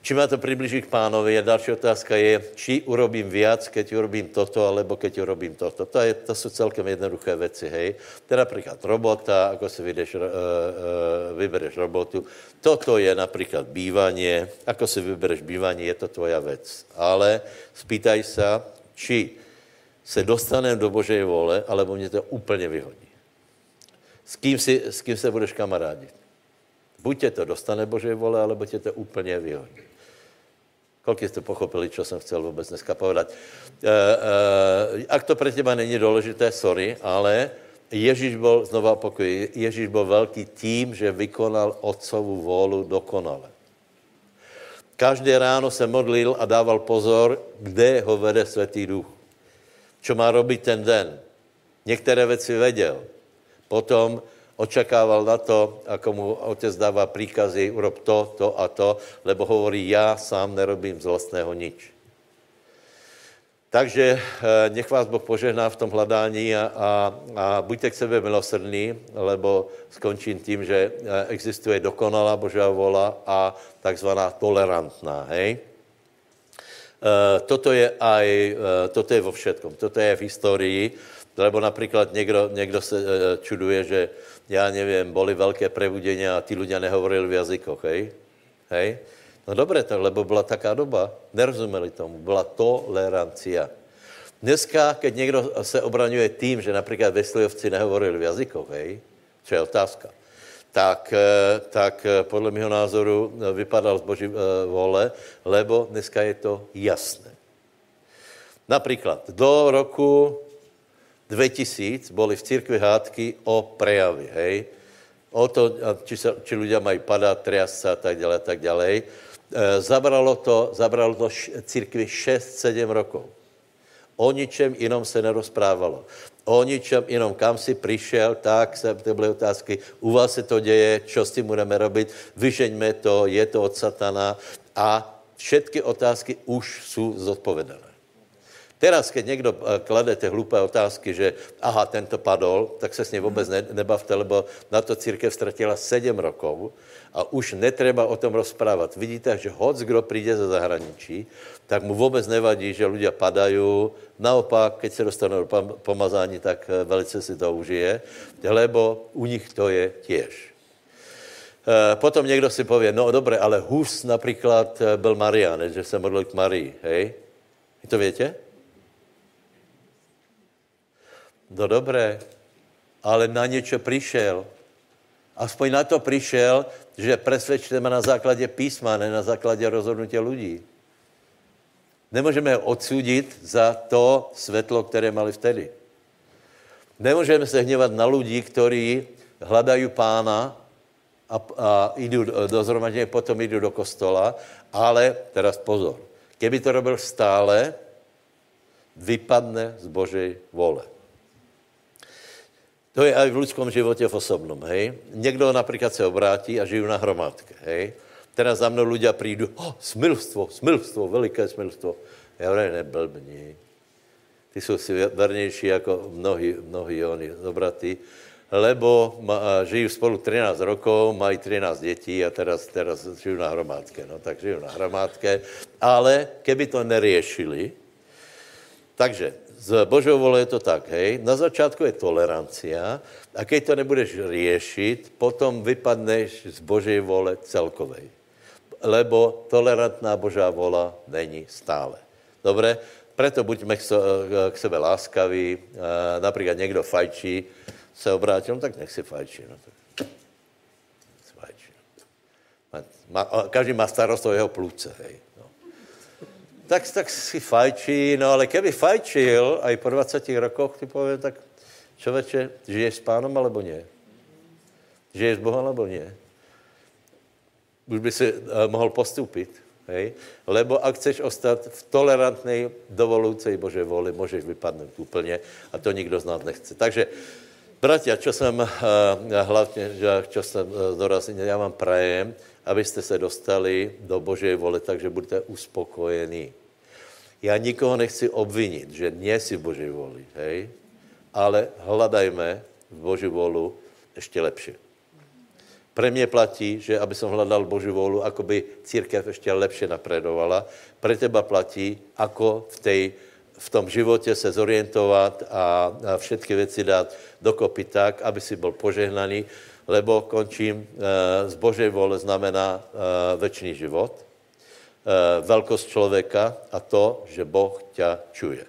či ma to přiblíží k pánovi. A další otázka je, či urobím viac, keď urobím toto, alebo keď urobím toto. To, je, to jsou celkem jednoduché věci, hej. Teda například robota, ako si vydeš, uh, uh, vybereš robotu. Toto je například bývanie. Ako si vybereš bývanie, je to tvoja věc. Ale spýtaj se, či se dostanem do Božej vole, alebo mě to úplně vyhodí. S kým, si, s kým se budeš kamarádit? Buď tě to dostane Božej vole, alebo tě to úplně vyhodí. Kolik jste pochopili, co jsem chcel vůbec dneska povedať? E, e, ak to pre teba není důležité, sorry, ale Ježíš byl, znova pokoj, Ježíš byl velký tím, že vykonal otcovu vůlu dokonale. Každé ráno se modlil a dával pozor, kde ho vede Svatý duch. Co má robit ten den. Některé věci věděl. Potom očekával na to, ako mu otec dává příkazy, urob to, to a to, lebo hovorí, já sám nerobím z vlastného nič. Takže eh, nech vás Boh požehná v tom hledání a, a, a buďte k sebe milosrdní, lebo skončím tím, že eh, existuje dokonalá Božá vola a takzvaná tolerantná, hej? Eh, toto je aj, toto je vo všetkom, toto je v historii, lebo například někdo, někdo se čuduje, že já nevím, boli velké prebudení a ty ľudia nehovorili v jazykoch, hej? Hej? No dobré, to, lebo byla taká doba, nerozumeli tomu, byla tolerancia. Dneska, keď někdo se obraňuje tím, že například Veslejovci nehovorili v jazykoch, hej? Co je otázka, tak, eh, tak eh, podle mého názoru eh, vypadal z Boží vole, lebo dneska je to jasné. Například do roku 2000 boli v církvi hádky o prejavy, hej? O to, či, sa, či ľudia mají padat, triasť a tak ďalej, tak ďalej. E, zabralo to, zabralo to církvi 6-7 rokov. O ničem jinom se nerozprávalo. O ničem jinom, kam si přišel, tak se, to byly otázky, u vás se to děje, čo s tím budeme robit, vyžeňme to, je to od satana a všetky otázky už jsou zodpovedané. Teraz, keď někdo eh, klade ty hlupé otázky, že aha, tento padol, tak se s ním vůbec ne, nebavte, lebo na to církev ztratila sedm rokov a už netreba o tom rozprávat. Vidíte, že hoc, kdo přijde ze zahraničí, tak mu vůbec nevadí, že ľudia padají. Naopak, keď se dostanou do pomazání, tak eh, velice si to užije, lebo u nich to je těž. Eh, potom někdo si pově, no dobré, ale Hus například byl Marian, že se modlil k Marii, hej? Vy to větě? No dobré, ale na něco přišel. Aspoň na to přišel, že presvědčíme na základě písma, ne na základě rozhodnutí lidí. Nemůžeme odsudit za to světlo, které mali vtedy. Nemůžeme se hněvat na lidi, kteří hledají pána a, a jdou do zhromaždění, potom jdou do kostola, ale teraz pozor. Keby to robil stále, vypadne z Božej vole. To je i v lidském životě v osobnom, hej. Někdo například se obrátí a žijí na hromádke, hej. Teraz za mnou ľudia prídu, oh, smilstvo, smilstvo, veliké smilstvo. Já hovorím, neblbni. Ty jsou si vernější jako mnohí, mnohí oni zobratí, lebo žijí spolu 13 rokov, mají 13 dětí a teraz, teraz žijí na hromádke. No, tak žijí na hromádke. Ale keby to neriešili, takže z Božou vole je to tak, hej, na začátku je tolerancia a keď to nebudeš řešit, potom vypadneš z Božej vole celkovej. Lebo tolerantná Božá vola není stále. Dobre? Preto buďme k sebe láskaví. Například někdo fajčí, se obrátil, no tak nech si fajčí. No tak. Každý má starost o jeho plůce, hej tak, tak si fajčí, no ale keby fajčil aj po 20 rokoch, ty pově, tak člověče, žiješ s pánom alebo ne? Žiješ s Bohem alebo ne? Už by si uh, mohl postupit, hej? Lebo ak chceš ostat v tolerantnej, dovolúcej Bože voli, můžeš vypadnout úplně a to nikdo z nás nechce. Takže, bratia, čo jsem uh, hlavně, že, čo jsem uh, zdůraznil, já vám prajem, abyste se dostali do Božej vole, takže budete uspokojení. Já nikoho nechci obvinit, že nie si v Boží voli, hej? ale hledajme v Boží volu ještě lepší. Pre mě platí, že aby som hledal Boží volu, ako by církev ještě lepše napredovala. Pre teba platí, ako v, tej, v tom životě se zorientovat a, a všetky věci dát dokopy tak, aby si byl požehnaný, lebo končím, z Božej vole znamená večný život – Eh, velkost člověka a to, že Boh tě čuje.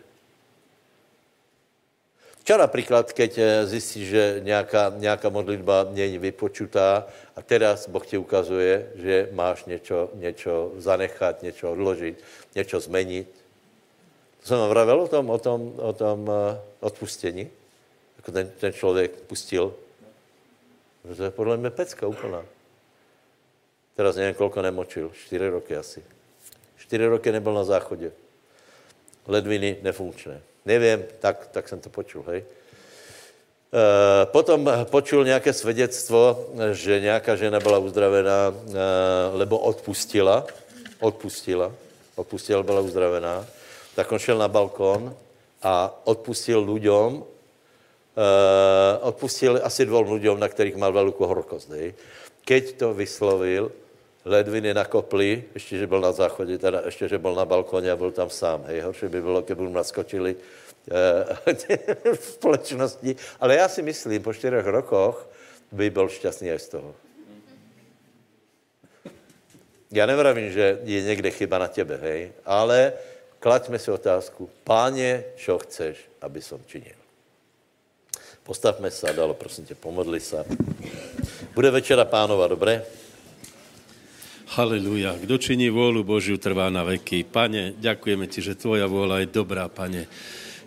Čo například, keď eh, zjistíš, že nějaká, nějaká modlitba není vypočutá a teraz Boh ti ukazuje, že máš něco, něco zanechat, něco odložit, něco změnit. To jsem vám o tom, o tom, o tom uh, odpustění, jako ten, ten člověk pustil. To je podle mě pecka úplná. Teraz nevím, kolko nemočil, čtyři roky asi. Čtyři roky nebyl na záchodě. Ledviny nefunkčné. Nevím, tak, tak jsem to počul, hej. E, potom počul nějaké svědectvo, že nějaká žena byla uzdravená, e, lebo odpustila, odpustila, odpustila, byla uzdravená, tak on šel na balkon a odpustil lidem, e, odpustil asi dvou lidem, na kterých mal velkou horkost, hej. Keď to vyslovil, ledviny nakoply, ještě, že byl na záchodě, teda ještě, že byl na balkoně a byl tam sám. Hej, horší by bylo, kdyby mu naskočili e, v společnosti. Ale já si myslím, po čtyřech rokoch by byl šťastný aj z toho. Já nevravím, že je někde chyba na tebe, hej, ale klaďme si otázku, páně, čo chceš, aby som činil. Postavme se dalo, prosím tě, pomodli se. Bude večera pánova, dobré? Haleluja. Kdo činí vôľu Božiu, trvá na veky. Pane, ďakujeme ti, že tvoja vôľa je dobrá, pane.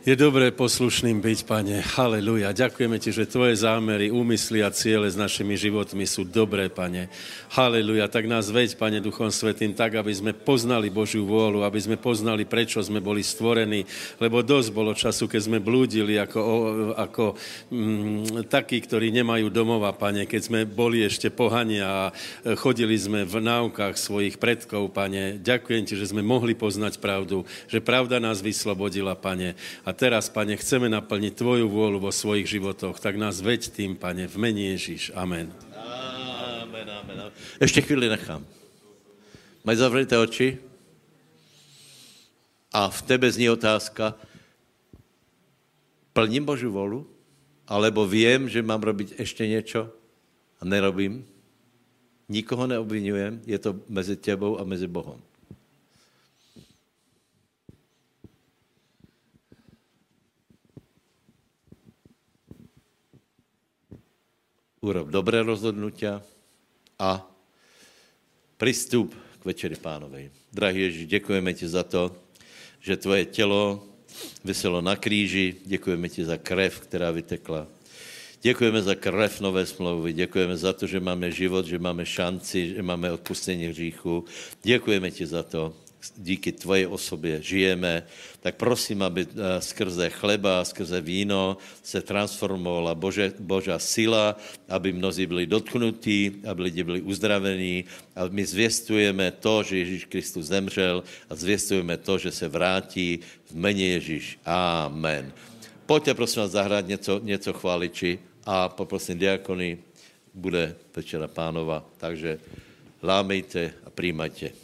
Je dobré poslušným byť, pane. Haleluja. Ďakujeme ti, že tvoje zámery, úmysly a ciele s našimi životmi sú dobré, pane. Haleluja. Tak nás veď, pane Duchom Svetým, tak, aby sme poznali Božiu vôľu, aby sme poznali, prečo sme boli stvorení, lebo dosť bolo času, keď sme blúdili ako, ako mm, takí, ktorí nemajú domova, pane, keď sme boli ešte pohania a chodili sme v náukách svojich predkov, pane. Ďakujem ti, že sme mohli poznať pravdu, že pravda nás vyslobodila, pane. A teraz, pane, chceme naplniť Tvoju vôľu vo svojich životoch, tak nás veď tým, pane, v mene Ježíš. Amen. Amen, amen, amen. Ještě chvíli nechám. Mají zavřete oči? A v tebe zní otázka, plním Boží volu? Alebo vím, že mám robiť ještě něco a nerobím? Nikoho neobvinujem, je to mezi tebou a mezi Bohem. Urob dobré rozhodnutia a pristup k Večeri pánovej. Drahý Ježíš, děkujeme ti za to, že tvoje tělo vyselo na kríži. Děkujeme ti za krev, která vytekla. Děkujeme za krev nové smlouvy, děkujeme za to, že máme život, že máme šanci, že máme odpustení hříchu. Děkujeme ti za to díky tvoje osobě žijeme, tak prosím, aby eh, skrze chleba, skrze víno se transformovala Bože, Božá sila, aby mnozí byli dotknutí, aby lidi byli uzdravení. A my zvěstujeme to, že Ježíš Kristus zemřel a zvěstujeme to, že se vrátí v mene Ježíš. Amen. Pojďte prosím vás zahrát něco, něco chváliči a poprosím diakony, bude večera pánova, takže lámejte a přijímajte.